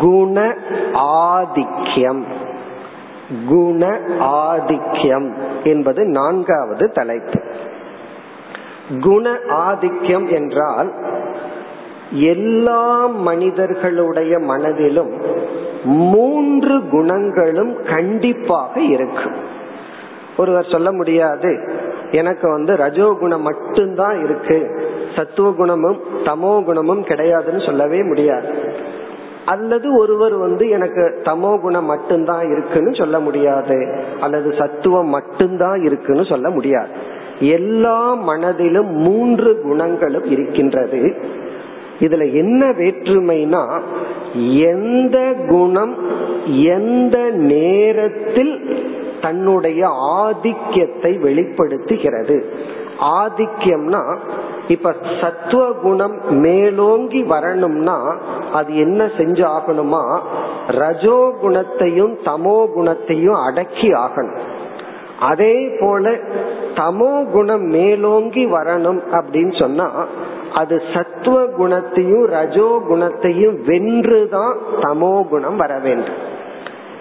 குண ஆதிக்கியம் குண ஆதிக்கியம் என்பது நான்காவது தலைப்பு. குண ஆதிக்கியம் என்றால் எல்லா மனிதர்களுடைய மனதிலும் மூன்று குணங்களும் கண்டிப்பாக இருக்கும் ஒருவர் சொல்ல முடியாது. எனக்கு வந்து ரஜோகுணம் மட்டும்தான் இருக்கு. சத்துவ குணமும் தமோ குணமும் கிடையாதுன்னு சொல்லவே முடியாது. அல்லது ஒருவர் வந்து எனக்கு தமோ குணம் மட்டும்தான் இருக்குன்னு சொல்ல முடியாது. அல்லது சத்துவம் மட்டும்தான் இருக்குன்னு சொல்ல முடியாது. எல்லா மனதிலும் மூன்று குணங்களும் இருக்கின்றது. இதுல என்ன வேற்றுமைனா எந்த குணம் எந்த நேரத்தில் தன்னுடைய ஆதிக்கியத்தை வெளிப்படுத்துகிறது. ஆதிக்கியம்னா இப்ப சத்துவ குணம் மேலோங்கி வரணும்னா அது என்ன செஞ்சு ஆகணுமா? ரஜோ குணத்தையும் தமோ குணத்தையும் அடக்கி ஆகணும். அதே போல தமோ குணம் மேலோங்கி வரணும் அப்படின்னு சொன்னா அது சத்துவ குணத்தையும் ரஜோ குணத்தையும் வென்றுதான் தமோ குணம் வர வேண்டும்.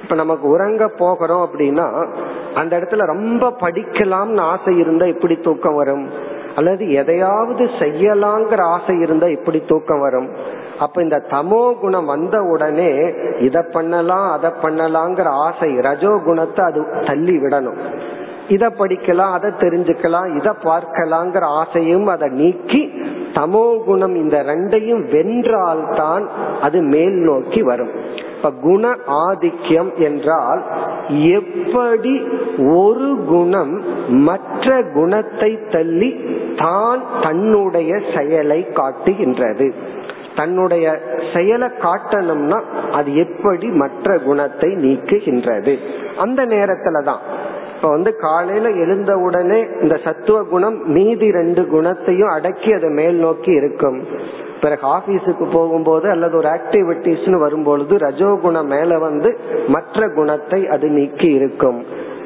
இப்ப நமக்கு உறங்க போகிறோம் அப்படின்னா அந்த இடத்துல ரொம்ப படிக்கலாம்னு ஆசை இருந்தா எப்படி தூக்கம் வரும்? அல்லது எதையாவது செய்யலாங்கிற ஆசை இருந்தா எப்படி தூக்கம் வரும்? அப்ப இந்த தமோ குணம் வந்த உடனே இத பண்ணலாம் அதை பண்ணலாங்கிற ஆசை ரஜோ குணத்தை அது தள்ளி விடணும். இத படிக்கலாம் அதை தெரிஞ்சுக்கலாம் இத பார்க்கலாங்கிற ஆசையும் அதை நீக்கி தமோ குணம் இந்த ரெண்டையும் வென்றால்தான் அது மேல் நோக்கி வரும். இப்ப குண ஆதிக்கியம் என்றால் எப்படி ஒரு குணம் மற்ற குணத்தை தள்ளி தான் தன்னுடைய செயலை காட்டுகின்றது? தன்னுடைய செயலை காட்டணும்னா அது எப்படி மற்ற குணத்தை நீக்குகின்றது? அந்த நேரத்துல தான் இப்ப வந்து காலையில எழுந்த உடனே இந்த சத்துவ குணம் மீதி ரெண்டு குணத்தையும் அடக்கி அதை மேல் நோக்கி இருக்கும். பிறகு ஆபீஸுக்கு போகும்போது அல்லது ஒரு ஆக்டிவிட்டிஸ்னு வரும்பொழுது ரஜோகுணம் மேல வந்து மற்ற குணத்தை அது நீக்கி இருக்கும்.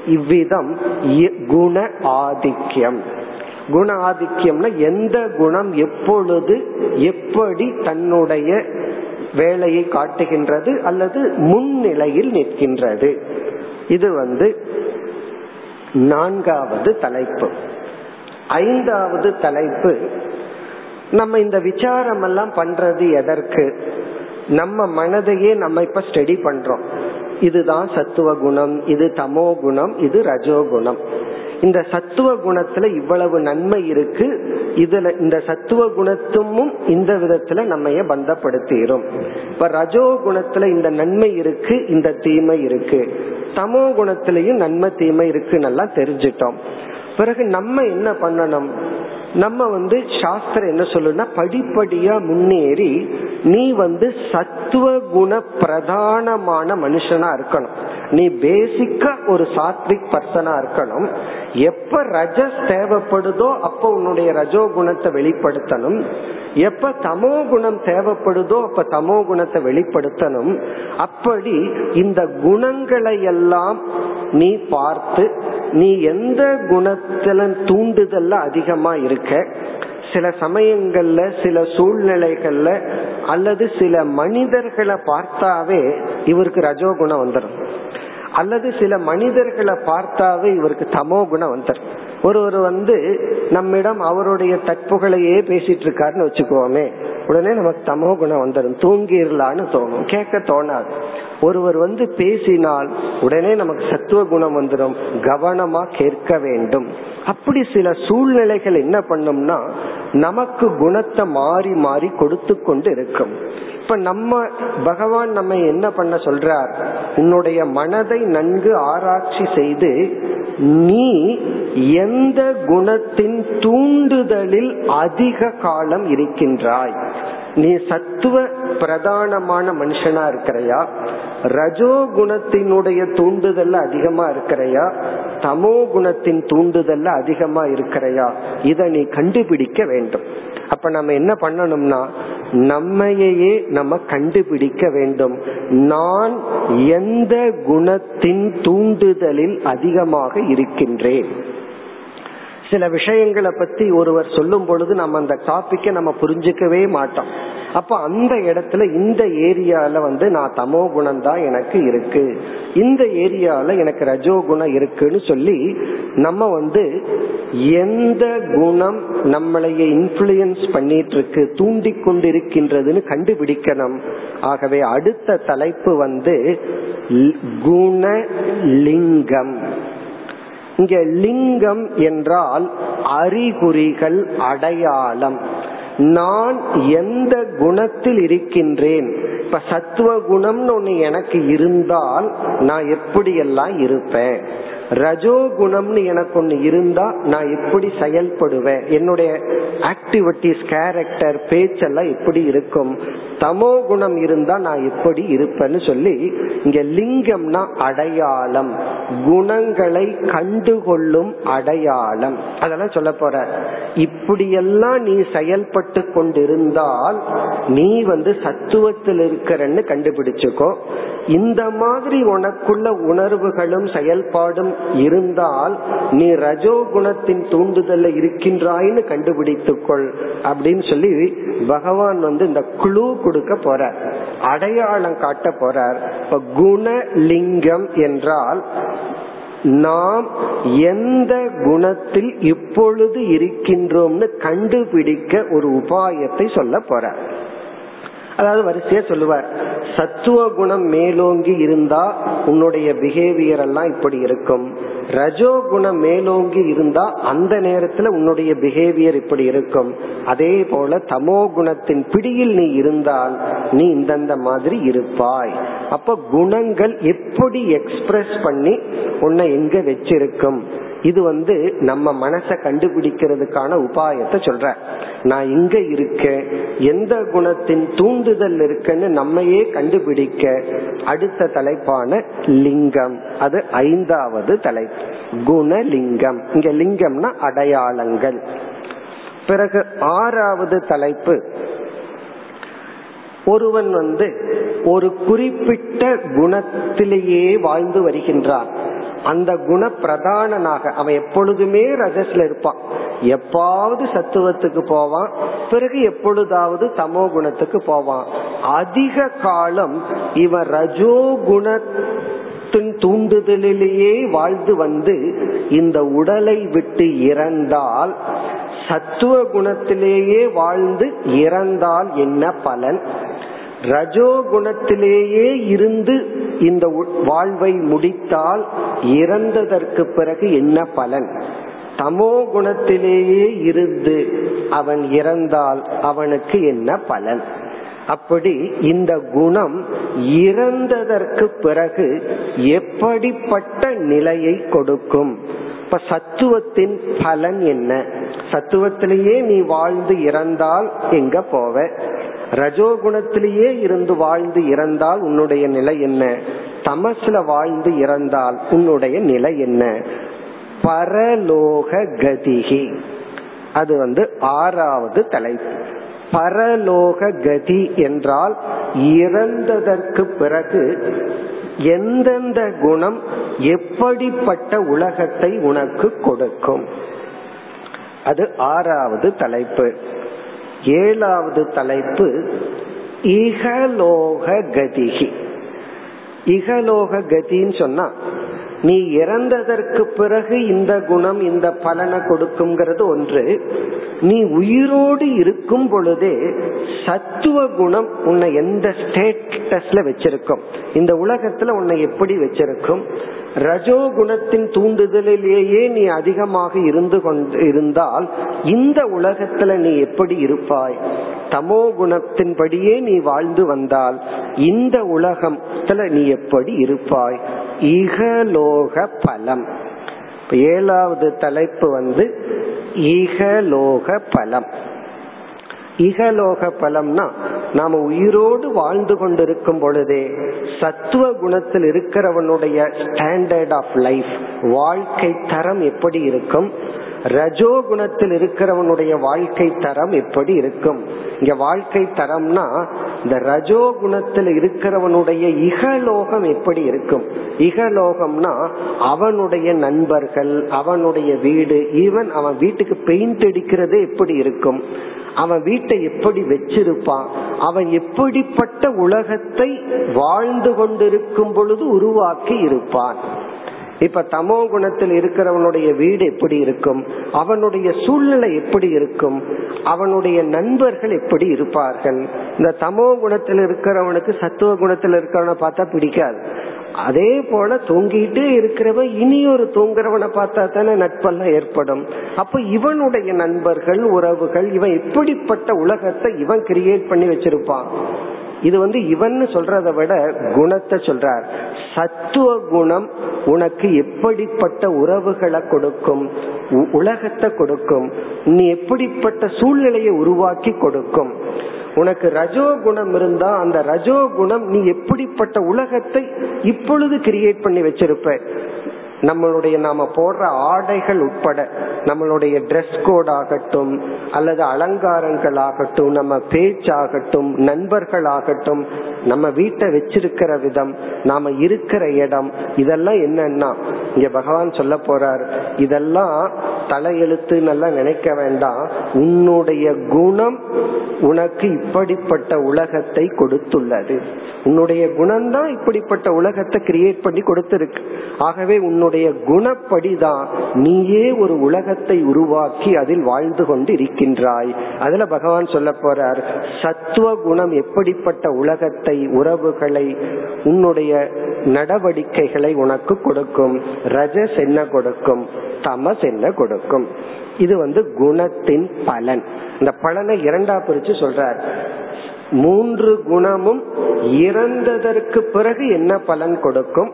இவ்விதம் குண ஆதிக்கியம் குண ஆதிக்கியம்னா எந்த குணம் எப்பொழுது எப்படி தன்னுடைய வேலையை காட்டுகின்றது அல்லது முன்னிலையில் நிற்கின்றது. இது வந்து நான்காவது தலைப்பு. ஐந்தாவது தலைப்பு நம்ம இந்த விசாரம் எல்லாம் பண்றது எதற்கு? நம்ம மனதையே நம்ம இப்ப ஸ்டடி பண்றோம். இதுதான் சத்துவ குணம் இது தமோ குணம் இது ரஜோ குணம். இந்த சத்துவ குணத்துல இவ்வளவு நன்மை இருக்கு இதுல இந்த சத்துவ குணத்தும் இந்த விதத்துல நம்ம பந்தப்படுத்திடும் இப்ப ரஜோ குணத்துல இந்த நன்மை இருக்கு இந்த தீமை இருக்கு. தமோ குணத்திலையும் நன்மை தீமை இருக்கு நல்லா தெரிஞ்சிட்டோம். பிறகு நம்ம என்ன பண்ணணும்? நம்ம வந்து சாஸ்திரம் என்ன சொல்லுன்னா படிப்படியா முன்னேறி நீ வந்து சத்துவ குண பிரதானமான மனுஷனா இருக்கணும். நீ பேசிக்கா ஒரு சாத்விக் பர்சனா இருக்கணும். எப்ப ரஜஸ் தேவைப்படுதோ அப்ப உன்னுடைய ரஜோ குணத்தை வெளிப்படுத்தணும். எப்ப தமோ குணம் தேவைப்படுதோ அப்ப தமோ குணத்தை வெளிப்படுத்தணும். அப்படி இந்த குணங்களை எல்லாம் நீ பார்த்து நீ எந்த குணத்துல தூண்டுதல்ல அதிகமா இருக்க? சில சமயங்கள்ல சில சூழ்நிலைகள்ல அல்லது சில மனிதர்களை பார்த்தாவே இவருக்கு ரஜோகுணம் வந்துடும் அல்லது சில மனிதர்களை பார்த்தாவே இவருக்கு தமோ குணம் வந்துடும் ஒருவர் வந்து நம்மிடம் அவருடைய தற்புகளையே பேசிட்டு இருக்காருன்னு வச்சுக்கோமே. உடனே நமக்கு தமோ குணம் வந்துடும் தூங்கிடலான்னு தோணும். கேட்க தோணாது. ஒருவர் வந்து பேசினால் உடனே நமக்கு சத்துவ குணம் வந்துடும் கவனமா கேட்க வேண்டும். அப்படி சில சூழ்நிலைகள் என்ன பண்ணும்னா நமக்கு குணத்தை மாறி மாறி கொடுத்து கொண்டு இருக்கும் இப்ப நம்ம பகவான் நம்ம என்ன பண்ண சொல்றார்? உன்னுடைய மனதை நன்கு ஆராய்ச்சி செய்து நீ எந்த குணத்தின் தூண்டுதலில் அதிக காலம் இருக்கின்றாய்? நீ சத்துவ பிரதானமான மனுஷனா இருக்கிறையா? ரஜோ குணத்தினுடைய தூண்டுதல் அதிகமா இருக்கிறையா? தமோ குணத்தின் தூண்டுதல்ல அதிகமா இருக்கிறையா? இத நீ கண்டுபிடிக்க வேண்டும். அப்ப நம்ம என்ன பண்ணணும்னா நம்மையே நம்ம கண்டுபிடிக்க வேண்டும். நான் எந்த குணத்தின் தூண்டுதலில் அதிகமாக இருக்கின்றேன்? சில விஷயங்களை பத்தி ஒருவர் சொல்லும் பொழுது நம்ம அந்த டாபிக்கை நம்ம புரிஞ்சுக்கவே மாட்டோம். அப்ப அந்த இடத்துல இந்த ஏரியால வந்து நான் தமோ குணம் தான் எனக்கு இருக்கு. இந்த ஏரியால எனக்கு ரஜோ குணம் இருக்குன்னு சொல்லி நம்ம வந்து எந்த குணம் நம்மளைய இன்ஃபுளுயன்ஸ் பண்ணிட்டு இருக்கு தூண்டி கொண்டிருக்கின்றதுன்னு கண்டுபிடிக்கணும். ஆகவே அடுத்த தலைப்பு வந்து குண லிங்கம் இங்க லிங்கம் என்றால் அறிகுறிகள் அடையாளம். நான் எந்த குணத்தில் இருக்கின்றேன்? இப்ப சத்துவ குணம்னு ஒண்ணு எனக்கு இருந்தால் நான் எப்படியெல்லாம் இருப்பேன்? ரஜோகுணம்னு எனக்கு ஒன்று இருந்தா நான் எப்படி செயல்படுவேன். என்னுடைய ஆக்டிவிட்டிஸ் கேரக்டர் பேச்செல்லாம் எப்படி இருக்கும். தமோ குணம் இருந்தா நான் எப்படி இருப்பேன்னு சொல்லி இங்க லிங்கம்னா அடையாளம். குணங்களை கண்டுகொள்ளும் அடையாளம். அதெல்லாம் சொல்ல போற. இப்படியெல்லாம் நீ செயல்பட்டு கொண்டிருந்தால் நீ வந்து சத்துவத்தில் இருக்கிறன்னு கண்டுபிடிச்சுக்கோ. இந்த மாதிரி உனக்குள்ள உணர்வுகளும் செயல்பாடும் இருந்தால் நீ ரஜோ குணத்தின் தூண்டுதல்ல இருக்கின்றாய்னு கண்டுபிடித்துக்கொள் அப்படின்னு சொல்லி பகவான் வந்து இந்த குழு கொடுக்க போற அடையாளம் காட்ட போறார். இப்ப குணலிங்கம் என்றால் நாம் எந்த குணத்தில் இப்பொழுது இருக்கின்றோம்னு கண்டுபிடிக்க ஒரு உபாயத்தை சொல்ல போற அதாவது வரிசையா சொல்லுவார். சத்துவ குணம் மேலோங்கி இருந்தா உன்னுடைய பிஹேவியர் எல்லாம் இப்படி இருக்கும். ரஜோ குணம் மேலோங்கி இருந்தா அந்த நேரத்துல உன்னுடைய பிஹேவியர் இப்படி இருக்கும். அதே போல தமோ குணத்தின் பிடியில் நீ இருந்தால் நீ இந்தந்த மாதிரி இருப்பாய். அப்ப குணங்கள் எப்படி எக்ஸ்பிரஸ் பண்ணி உன்னை எங்க வச்சிருக்கும்? இது வந்து நம்ம மனசை கண்டுபிடிக்கிறதுக்கான உபாயத்தை சொல்ற. நான் இங்க இருக்கேன் எந்த குணத்தின் தூண்டுதல் இருக்குன்னு நம்மையே கண்டுபிடிக்க அடுத்த தலைப்பான லிங்கம். அது ஐந்தாவது தலைப்பு. குணலிங்கம். இங்க லிங்கம்னா அடையாளங்கள். பிறகு ஆறாவது தலைப்பு. ஒருவன் வந்து ஒரு குறிப்பிட்ட குணத்திலேயே வாழ்ந்து வருகின்றான். அந்த குண பிரதானனாக அவன் எப்பொழுதுமே ரஜஸ்ல இருப்பான். எப்பாவது சத்துவத்துக்கு போவான் பிறகு எப்பொழுதாவது தமோ குணத்துக்கு போவான். அதிக காலம் இவன் ரஜோ குணத்தின் தூண்டுதலிலேயே வாழ்ந்து வந்து இந்த உடலை விட்டு இறந்தால் சத்துவ குணத்திலேயே வாழ்ந்து இறந்தால் என்ன பலன்? ரஜோ குணத்திலேயே இருந்து இந்த வாழ்வை முடித்தால் இறந்ததற்கு பிறகு என்ன பலன்? தமோ குணத்திலேயே இருந்து அவன் இறந்தால் அவனுக்கு என்ன பலன்? அப்படி இந்த குணம் இறந்ததற்கு பிறகு எப்படிப்பட்ட நிலையை கொடுக்கும்? இப்ப சத்துவத்தின் பலன் என்ன? சத்துவத்திலேயே நீ வாழ்ந்து இறந்தால் எங்க போவ? ரஜோகுணத்திலேயே இருந்து வாழ்ந்து இறந்தால் உன்னுடைய நிலை என்ன? தமசுல வாழ்ந்து இறந்தால் உன்னுடைய நிலை என்ன? பரலோக கதிகி. அது வந்து ஆறாவது தலைப்பு. பரலோக கதி என்றால் இறந்ததற்கு பிறகு எந்தெந்த குணம் எப்படிப்பட்ட உலகத்தை உனக்கு கொடுக்கும்? அது ஆறாவது தலைப்பு. ஏழாவது தலைப்பு இகலோக கதிகி இகலோக கதின்னு சொன்னா நீ இறந்ததற்கு பிறகு இந்த குணம் இந்த பலனை கொடுக்குங்கிறது ஒன்று. நீ உயிரோடு இருக்கும் பொழுதே சத்துவ குணம் உன்னை எந்த ஸ்டேட் ஸ்டேட்டஸ்ல வச்சிருக்கும். இந்த உலகத்துல உன்னை எப்படி வச்சிருக்கும்? ரஜோ குணத்தின் தூண்டுதலிலேயே நீ அதிகமாக இருந்து கொண்டு இருந்தால் இந்த உலகத்துல நீ எப்படி இருப்பாய்? தமோ குணத்தின்படியே நீ வாழ்ந்து வந்தால் இந்த உலகத்துல நீ எப்படி இருப்பாய்? இகலோக பலம். ஏழாவது தலைப்பு வந்து இகலோக பலம். இகலோக பலம்னா நாம உயிரோடு வாழ்ந்து கொண்டிருக்கும் பொழுதே சத்துவ குணத்தில் இருக்கிறவனுடைய ஸ்டாண்டர்ட் ஆஃப் லைஃப் வாழ்க்கை தரம் எப்படி இருக்கும்? ரஜோ குணத்தில் இருக்கிறவனுடைய வாழ்க்கை தரம் எப்படி இருக்கும்? இங்க வாழ்க்கை தரம்னா இந்த ரஜோ குணத்தில் இருக்கிறவனுடைய இகலோகம் எப்படி இருக்கும்? இகலோகம்னா அவனுடைய நண்பர்கள் அவனுடைய வீடு ஈவன் அவன் வீட்டுக்கு பெயிண்ட் அடிக்கிறது எப்படி இருக்கும்? அவன் வீட்டை எப்படி வச்சிருப்பான்? அவன் எப்படிப்பட்ட உலகத்தை வாழ்ந்து கொண்டிருக்கும் பொழுது உருவாக்கி இருப்பான்? இப்ப தமோ குணத்தில் இருக்கிறவனுடைய வீடு எப்படி இருக்கும்? அவனுடைய சூழ்நிலை எப்படி இருக்கும்? அவனுடைய நண்பர்கள் எப்படி இருப்பார்கள்? இந்த தமோ குணத்தில் இருக்கிறவனுக்கு சத்துவ குணத்தில் இருக்கிறவனை பார்த்தா பிடிக்காது. அதே போல தூங்கிட்டே இருக்கிறவன் இனி ஒரு தூங்குறவனை பார்த்தா தானே நட்பெல்லாம் ஏற்படும். அப்ப இவனுடைய நண்பர்கள் உறவுகள் இவன் எப்படிப்பட்ட உலகத்தை இவன் கிரியேட் பண்ணி வச்சிருப்பான். இது வந்து இவன் சொல்றதை விட குணத்தை சொல்றார். சத்துவ குணம் உனக்கு எப்படிப்பட்ட உறவுகளை கொடுக்கும்? உலகத்தை கொடுக்கும். நீ எப்படிப்பட்ட சூழ்நிலையை உருவாக்கி கொடுக்கும்? உனக்கு ரஜோ குணம் இருந்தா அந்த ரஜோ குணம் நீ எப்படிப்பட்ட உலகத்தை இப்பொழுது கிரியேட் பண்ணி வச்சிருப்ப. நம்மளுடைய நாம போடுற ஆடைகள் உட்பட நம்மளுடைய ட்ரெஸ் கோட் ஆகட்டும் அல்லது அலங்காரங்கள் ஆகட்டும் நம்ம பேச்சாகட்டும் நண்பர்கள் ஆகட்டும் நம்ம வீட்டை வச்சிருக்கிற விதம் நாம இருக்கிற இடம் இதெல்லாம் என்னன்னா இங்க பகவான் சொல்ல போறார் இதெல்லாம் தலையெழுத்து நல்லா நினைக்க வேண்டாம் உன்னுடைய குணம் உனக்கு இப்படிப்பட்ட உலகத்தை கொடுத்துள்ளது. உன்னுடைய குணம்தான் இப்படிப்பட்ட உலகத்தை கிரியேட் பண்ணி கொடுத்திருக்கு. ஆகவே உன்னுடைய குணப்படிதான் நீயே ஒரு உலகத்தை உருவாக்கி அதில் வாழ்ந்து கொண்டு இருக்கின்றாய் அதுல பகவான் சொல்ல போறார் சத்துவ குணம் எப்படிப்பட்ட உலகத்தை உறவுகளை உன்னுடைய நடவடிக்கைகளை உனக்கு கொடுக்கும். ரஜஸ் என்ன கொடுக்கும்? தமஸ் என்ன கொடுக்கும்? இது வந்து குணத்தின் பலன். இந்த பலனை இரண்டா பிரிச்சு சொல்றார். மூன்று குணமும் இறந்ததற்கு பிறகு என்ன பலன் கொடுக்கும்?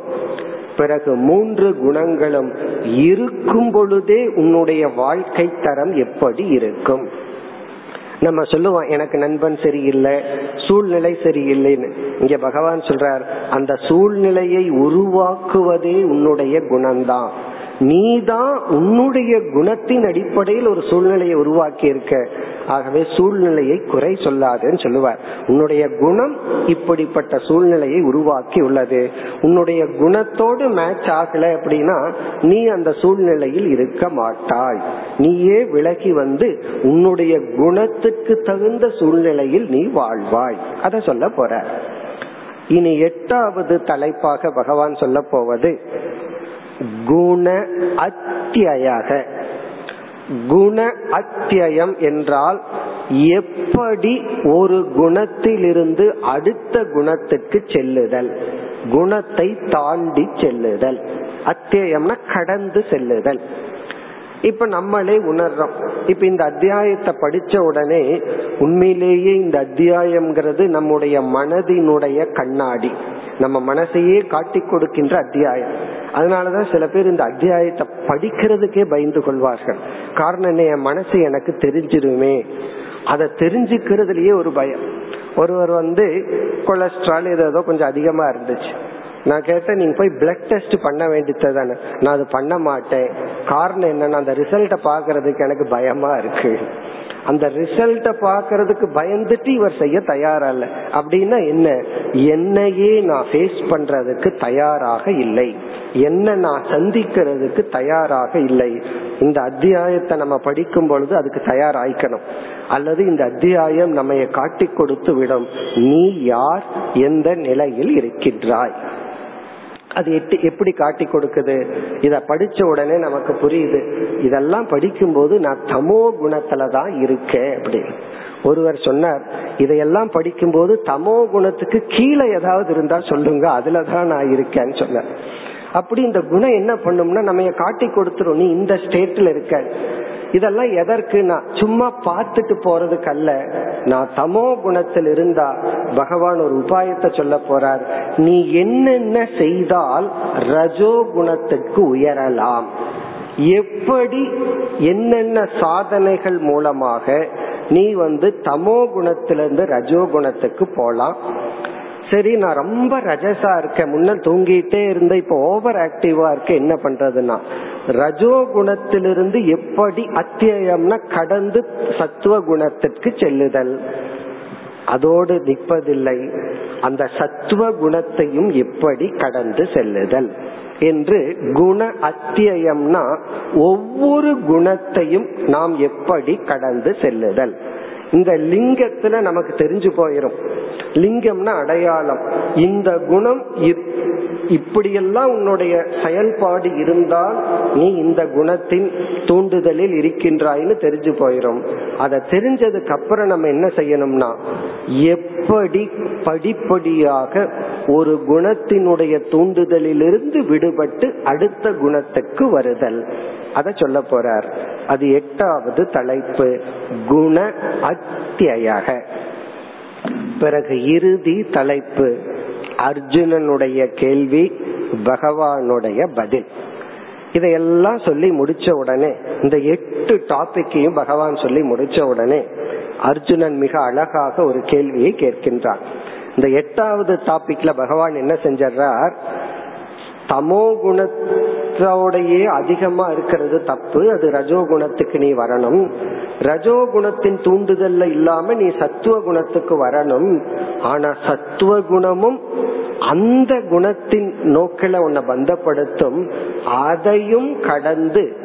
பிறகு மூன்று குணங்களும் இருக்கும் பொழுதே உன்னுடைய வாழ்க்கை தரம் எப்படி இருக்கும்? நம்ம சொல்லுவோம் எனக்கு நண்பன் சரியில்லை சூழ்நிலை சரியில்லைன்னு. இங்க பகவான் சொல்றார் அந்த சூழ்நிலையை உருவாக்குவதே உன்னுடைய குணம்தான். நீதான் உன்னுடைய குணத்தின் அடிப்படையில் ஒரு சூழ்நிலையை உருவாக்கி இருக்க ஆகவே சூழ்நிலையை குறை சொல்லாதுன்னு சொல்லுவார். உன்னுடைய குணம் இப்படிப்பட்ட சூழ்நிலையை உருவாக்கி உள்ளது உன்னுடைய குணத்தோடு மேட்ச் ஆகல அப்படின்னா நீ அந்த சூழ்நிலையில் இருக்க மாட்டாய். நீயே விலகி வந்து உன்னுடைய குணத்துக்கு தகுந்த சூழ்நிலையில் நீ வாழ்வாய். அதை சொல்ல போற. இனி எட்டாவது தலைப்பாக பகவான் சொல்ல போவது குண அத்தியாக குண அத்தியம் என்றால் எப்படி ஒரு குணத்திலிருந்து அடுத்த குணத்துக்கு செல்லுதல்? குணத்தை தாண்டி செல்லுதல். அத்தியம்னா கடந்து செல்லுதல். இப்ப நம்மளே உணர்றோம். இப்ப இந்த அத்தியாயத்தை படிச்ச உடனே உண்மையிலேயே இந்த அத்தியாயம்ங்கிறது நம்முடைய மனதினுடைய கண்ணாடி. நம்ம மனசையே காட்டி கொடுக்கின்ற அத்தியாயம். அதனாலதான் சில பேர் இந்த அத்தியாயத்தை படிக்கிறதுக்கே பயந்து கொள்வார்கள். காரணம் என்ன? என் மனசு எனக்கு தெரிஞ்சிருமே. அதை தெரிஞ்சுக்கிறதுலயே ஒரு பயம். ஒருவர் வந்து கொலஸ்ட்ரால் ஏதோ கொஞ்சம் அதிகமா இருந்துச்சு. நான் கேட்டேன் நீங்க போய் பிளட் டெஸ்ட் பண்ண வேண்டியது தானே நான் அது பண்ண மாட்டேன். காரணம் என்னன்னா அந்த ரிசல்ட்டை பாக்குறதுக்கு எனக்கு பயமா இருக்கு. அந்த ரிசல்ட்ட பாக்குறதுக்கு பயந்துட்டு இவர் செய்ய தயாரா இல்ல அப்படின்னா என்ன? என்னையே நான் ஃபேஸ் பண்றதுக்கு தயாராக இல்லை. என்ன நான் சந்திக்கிறதுக்கு தயாராக இல்லை. இந்த அத்தியாயத்தை நம்ம படிக்கும் பொழுது அதுக்கு தயாராய்க்கணும். அல்லது இந்த அத்தியாயம் நம்ம காட்டி கொடுத்து விடும். நீ யார்? எந்த நிலையில் இருக்கின்றாய்? அது எட்டு எப்படி காட்டி கொடுக்குது? இத படிச்ச உடனே நமக்கு புரியுது. இதெல்லாம் படிக்கும்போது நான் தமோ குணத்துல தான் இருக்கேன் அப்படின்னு. ஒருவர் சொன்னார் இதையெல்லாம் படிக்கும்போது தமோ குணத்துக்கு கீழே ஏதாவது இருந்தா சொல்லுங்க அதுலதான் நான் இருக்கேன்னு சொன்னார். அப்படி இந்த குணம் என்ன பண்ணும்னா நம்ம காட்டி கொடுத்துரும். நீ இந்த ஸ்டேட்ல இருக்க. இதெல்லாம் எதற்கு நான் சும்மா பார்த்துட்டு போறதுக்கு அல்ல நான் தமோ குணத்தில் இருந்தா பகவான் ஒரு உபாயத்தை சொல்ல போறார். நீ என்னென்ன செய்தால் ரஜோ குணத்துக்கு உயரலாம். எப்படி என்னென்ன சாதனைகள் மூலமாக நீ வந்து தமோ குணத்திலிருந்து ரஜோ குணத்துக்கு போலாம்? சரி நான் ரொம்ப ரஜசா இருக்கேன். முன்ன தூங்கிட்டே இருந்த இப்ப ஓவர் ஆக்டிவா இருக்க என்ன பண்றதுன்னா ரஜோ குணத்திலிருந்து எப்படி அத்தியம்னா கடந்து சத்துவ குணத்திற்கு செல்லுதல். அதோடு நிற்பதில்லை. அந்த சத்துவ குணத்தையும் எப்படி கடந்து செல்லுதல்? என்று குண அத்தியம்னா ஒவ்வொரு குணத்தையும் நாம் எப்படி கடந்து செல்லுதல்? இந்த லிங்கத்துல நமக்கு தெரிஞ்சு போயிரும். லிங்கம்னா அடையாளம். இந்த குணம் இப்படியெல்லாம் உன்னுடைய செயல்பாடு இருந்தால் நீ இந்த குணத்தின் தூண்டுதலில் இருக்கின்றாய்னு தெரிஞ்சு போயிரும். அதை தெரிஞ்சதுக்கு அப்புறம் நம்ம என்ன செய்யணும்னா எப்படி படிப்படியாக ஒரு குணத்தினுடைய தூண்டுதலிலிருந்து விடுபட்டு அடுத்த குணத்துக்கு வருதல். அத சொல்ல போறார். அது எட்டாவது தலைப்பு. குண அத்தியக பிறகு இறுதி தலைப்பு. அர்ஜுனனுடைய கேள்வி பகவானுடைய பதில். இதையெல்லாம் சொல்லி முடிச்ச உடனே இந்த எட்டு டாபிக்கையும் பகவான் சொல்லி முடிச்ச உடனே அர்ஜுனன் மிக அழகாக ஒரு கேள்வியை கேட்கின்றான். இந்த எட்டாவது டாபிக்ல பகவான் என்ன செஞ்சார் தமோ குணத்தோடையே அதிகமா இருக்கிறது தப்பு. அது ரஜோ குணத்துக்கு நீ வரணும். ரஜோ குணத்தின் தூண்டுதல்ல இல்லாம நீ சத்துவ குணத்துக்கு வரணும். ஆனா சத்துவ குணமும் அந்த குணத்தின் நோக்கில உன்னை பந்தப்படுத்தும். அதையும் கடந்து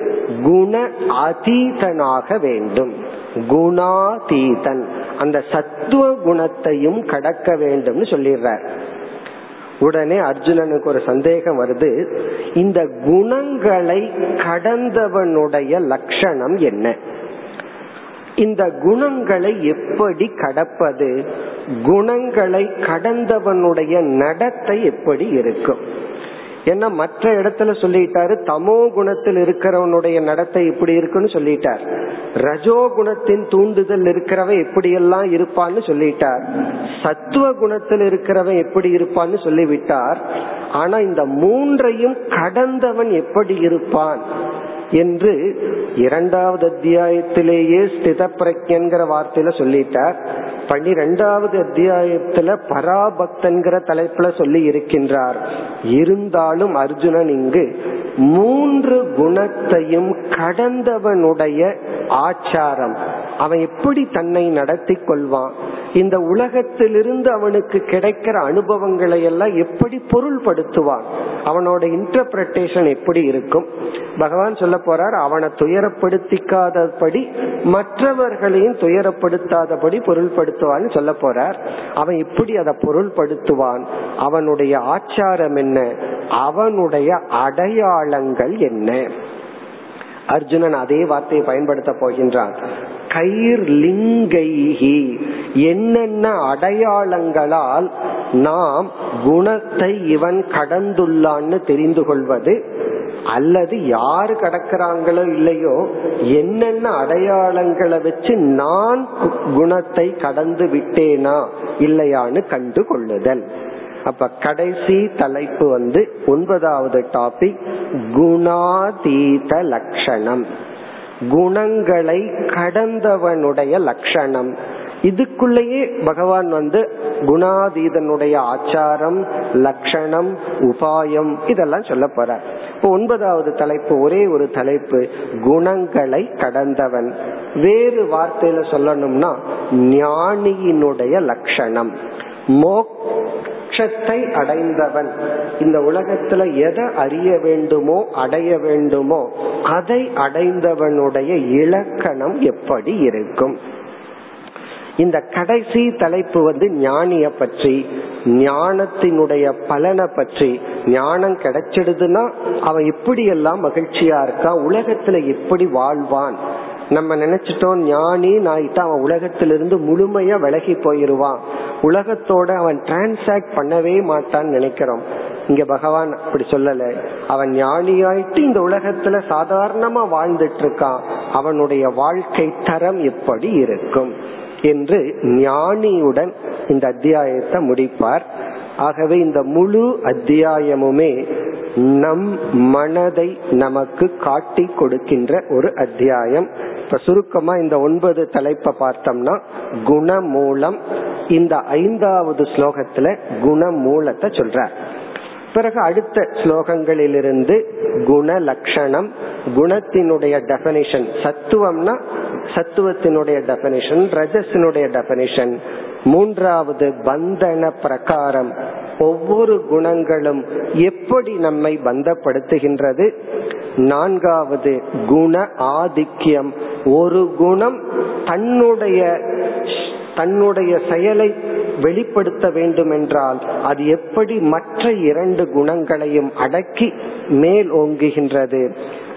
குண அதீதனாக வேண்டும். குணாதீதன். அந்த சத்துவ குணத்தையும் கடக்க வேண்டும் சொல்லிடுறார். உடனே அர்ஜுனனுக்கு ஒரு சந்தேகம் வருது. இந்த குணங்களை கடந்தவனுடைய லட்சணம் என்ன? இந்த குணங்களை எப்படி கடப்பது? குணங்களை கடந்தவனுடைய நடத்தை எப்படி இருக்கும்? ஏன்னா மற்ற இடத்துல சொல்லிட்டாரு தமோ குணத்தில் இருக்கிறவனுடைய நடத்தை இப்படி இருக்குன்னு சொல்லிட்டார். ரஜோ குணத்தின் தூண்டுதல் இருக்கிறவன் எப்படியெல்லாம் இருப்பான்னு சொல்லிட்டார். சத்துவ குணத்தில் இருக்கிறவன் எப்படி இருப்பான்னு சொல்லிவிட்டார். ஆனா இந்த மூன்றையும் கடந்தவன் எப்படி இருப்பான்? என்று இரண்டாவது அத்தியாயத்திலேயே ஸ்தித பிரஜன்கிற வார்த்தையில சொல்லிட்டார். பன்னிரெண்டாவது அத்தியாயத்துல பராபக்தன்கிற தலைப்புல சொல்லி இருக்கின்றார். இருந்தாலும் அர்ஜுனன் இங்கு மூன்று குணத்தையும் கடந்தவனுடைய ஆச்சாரம். அவன் எப்படி தன்னை நடத்தி கொள்வான்? இந்த உலகத்திலிருந்து அவனுக்கு கிடைக்கிற அனுபவங்களை எல்லாம் எப்படி பொருள்படுத்துவான்? அவனோட இன்டர்பிரட்டேஷன் எப்படி இருக்கும்? பகவான் சொல்ல போறார் அவனை துயரப்படுத்திக்காதபடி மற்றவர்களையும் துயரப்படுத்தாதபடி பொருள்படுத்துவான்னு சொல்ல போறார். அவன் எப்படி அதை பொருள்படுத்துவான்? அவனுடைய ஆச்சாரம் என்ன? அவனுடைய அடையாளங்கள் என்ன? அர்ஜுனன் அதே வார்த்தையை பயன்படுத்த போகின்றான். கயிர் லிங்கைஹி என்னென்ன அடையாளங்களால் நாம் குணத்தை இவன் கடந்துள்ளான்னு தெரிந்து கொள்வது அல்லது யாரு கடக்கிறாங்களோ இல்லையோ என்னென்ன அடையாளங்களை வச்சு நான் குணத்தை கடந்து விட்டேனா இல்லையான்னு கண்டு கொள்ளுதல். அப்ப கடைசி தலைப்பு வந்து ஒன்பதாவது டாபிக் குணாதீத லட்சணம் குணங்களை கடந்தவனுடைய லட்சணம் இதுக்குள்ளேயே பகவான் வந்து குணாதீதனுடைய ஆச்சாரம் லட்சணம் உபாயம் இதெல்லாம் சொல்ல போற இப்போ ஒன்பதாவது தலைப்பு ஒரே ஒரு தலைப்பு குணங்களை கடந்தவன். வேறு வார்த்தையில சொல்லணும்னா ஞானியினுடைய லட்சணம் மோட்சத்தை அடைந்தவன். இந்த உலகத்துல எதை அறிய வேண்டுமோ அடைய வேண்டுமோ அதை அடைந்தவனுடைய இலக்கணம் எப்படி இருக்கும்? இந்த கடைசி தலைப்பு வந்து ஞானிய பற்றி ஞானத்தினுடைய பலனை பற்றி. ஞானம் கிடைச்சிடுதுன்னா அவன் எப்படி எல்லாம் மகிழ்ச்சியா இருக்கான் உலகத்துல எப்படி வாழ்வான். நம்ம நினைச்சிட்டோம் ஞானி நாயிட்டா அவன் உலகத்திலிருந்து முழுமையா விலகி போயிருவான். உலகத்தோட அவன் டிரான்சாக்ட் பண்ணவே மாட்டான்னு நினைக்கிறோம். இங்க பகவான் அப்படி சொல்லல. அவன் ஞானியாயிட்டு இந்த உலகத்துல சாதாரணமா வாழ்ந்துட்டு இருக்கான் அவனுடைய வாழ்க்கை தரம் எப்படி இருக்கும் என்று ஞானியுடன் இந்த அத்தியாயத்தை முடிப்பார். ஆகவே இந்த முழு அத்தியாயமுமே நம் மனதை நமக்கு காட்டி கொடுக்கின்ற ஒரு அத்தியாயம். இப்ப சுருக்கமா இந்த ஒன்பது தலைப்பை பார்த்தோம்னா குணமூலம். இந்த ஐந்தாவது ஸ்லோகத்துல குணமூலத்தை சொல்ற பிறகு அடுத்த ஸ்லோகங்களிலிருந்து குண லட்சணம் குணத்தினுடைய டெபனிஷன் சத்துவம்னா சத்துவத்தினுடைய டெபனிஷன் ரஜசினுடைய டெபனிஷன் மூன்றாவது பந்தன பிரகாரம். ஒவ்வொரு குணங்களும் எப்படி நம்மை பந்தப்படுத்துகின்றது? நான்காவது குண ஆதிக்கியம் ஒரு குணம் தன்னுடைய தன்னுடைய செயலை வெளிப்படுத்த வேண்டும் என்றால் அது எப்படி மற்ற இரண்டு குணங்களையும் அடக்கி மேல் ஓங்குகின்றது?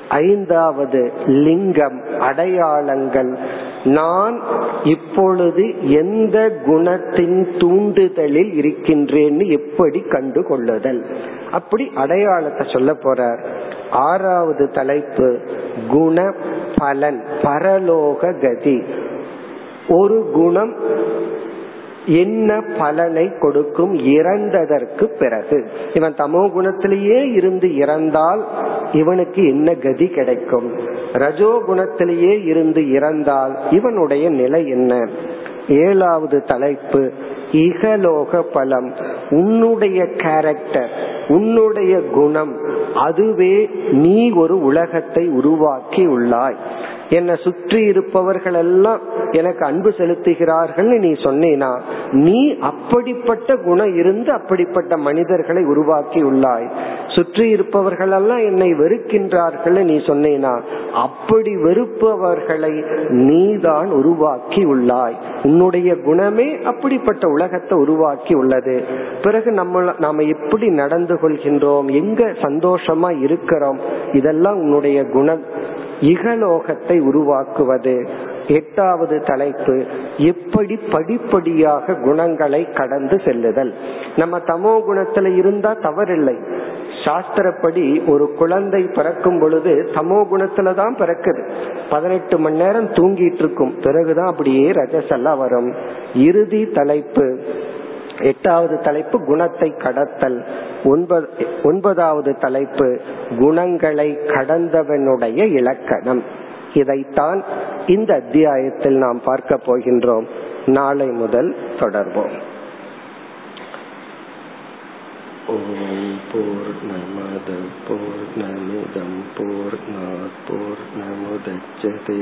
ஐந்தாவது லிங்கம் அடையாளங்கள். நான் இப்பொழுது எந்த குணத்தின் தூண்டுதலில் இருக்கின்றேன்னு எப்படி கண்டு கொள்ளுதல் அப்படி அடையாளத்தை சொல்ல போறார். ஆறாவது தலைப்பு குண பலன் பரலோக கதி ஒரு குணம் என்ன பலனை கொடுக்கும் இறந்ததற்கு பிறகு. இவன் தமோ குணத்திலேயே இருந்து இறந்தால் இவனுக்கு என்ன கதி கிடைக்கும்? ரஜோ குணத்திலேயே இருந்து இறந்தால் இவனுடைய நிலை என்ன? ஏழாவது தலைப்பு இகலோக பலம் உன்னுடைய கேரக்டர் உன்னுடைய குணம் அதுவே நீ ஒரு உலகத்தை உருவாக்கி உள்ளாய் என்னை சுற்றி இருப்பவர்கள் எல்லாம் எனக்கு அன்பு செலுத்துகிறார்கள் நீ சொன்னேனா நீ அப்படிப்பட்ட குணம் இருந்து அப்படிப்பட்ட மனிதர்களை உருவாக்கி உள்ளாய். சுற்றி இருப்பவர்கள் எல்லாம் என்னை வெறுக்கின்றார்கள் நீ சொன்னேனா அப்படி வெறுப்பவர்களை நீதான் உருவாக்கி உள்ளாய். உன்னுடைய குணமே அப்படிப்பட்ட உலகத்தை உருவாக்கி உள்ளது. பிறகு நம்ம நாம எப்படி நடந்து கொள்கின்றோம்? எங்க சந்தோஷமா இருக்கிறோம்? இதெல்லாம் உன்னுடைய குணம். இகலோகத்தை உருவாக்குவது. எட்டாவது தலைப்பு எப்படி படிப்படியாக குணங்களை கடந்து செல்லுதல். நம்ம தமோ குணத்துல இருந்தா தவறில்லை. சாஸ்திரப்படி ஒரு குழந்தை பிறக்கும் பொழுது தமோ குணத்துல தான் பிறக்குது. பதினெட்டு மணி நேரம் தூங்கிட்டு இருக்கும். பிறகுதான் அப்படியே ரஜசெல்லாம் வரும். இறுதி தலைப்பு எட்டாவது தலைப்பு குணத்தை கடத்தல். ஒன்பது ஒன்பதாவது தலைப்பு குணங்களை கடந்தவனுடைய இலக்கணம். இதைத்தான் இந்த அத்தியாயத்தில் நாம் பார்க்க போகின்றோம். நாளை முதல் தொடர்வோம். ஓம் போர் நமத போர் நமிதம் போர் நமுதச்சதே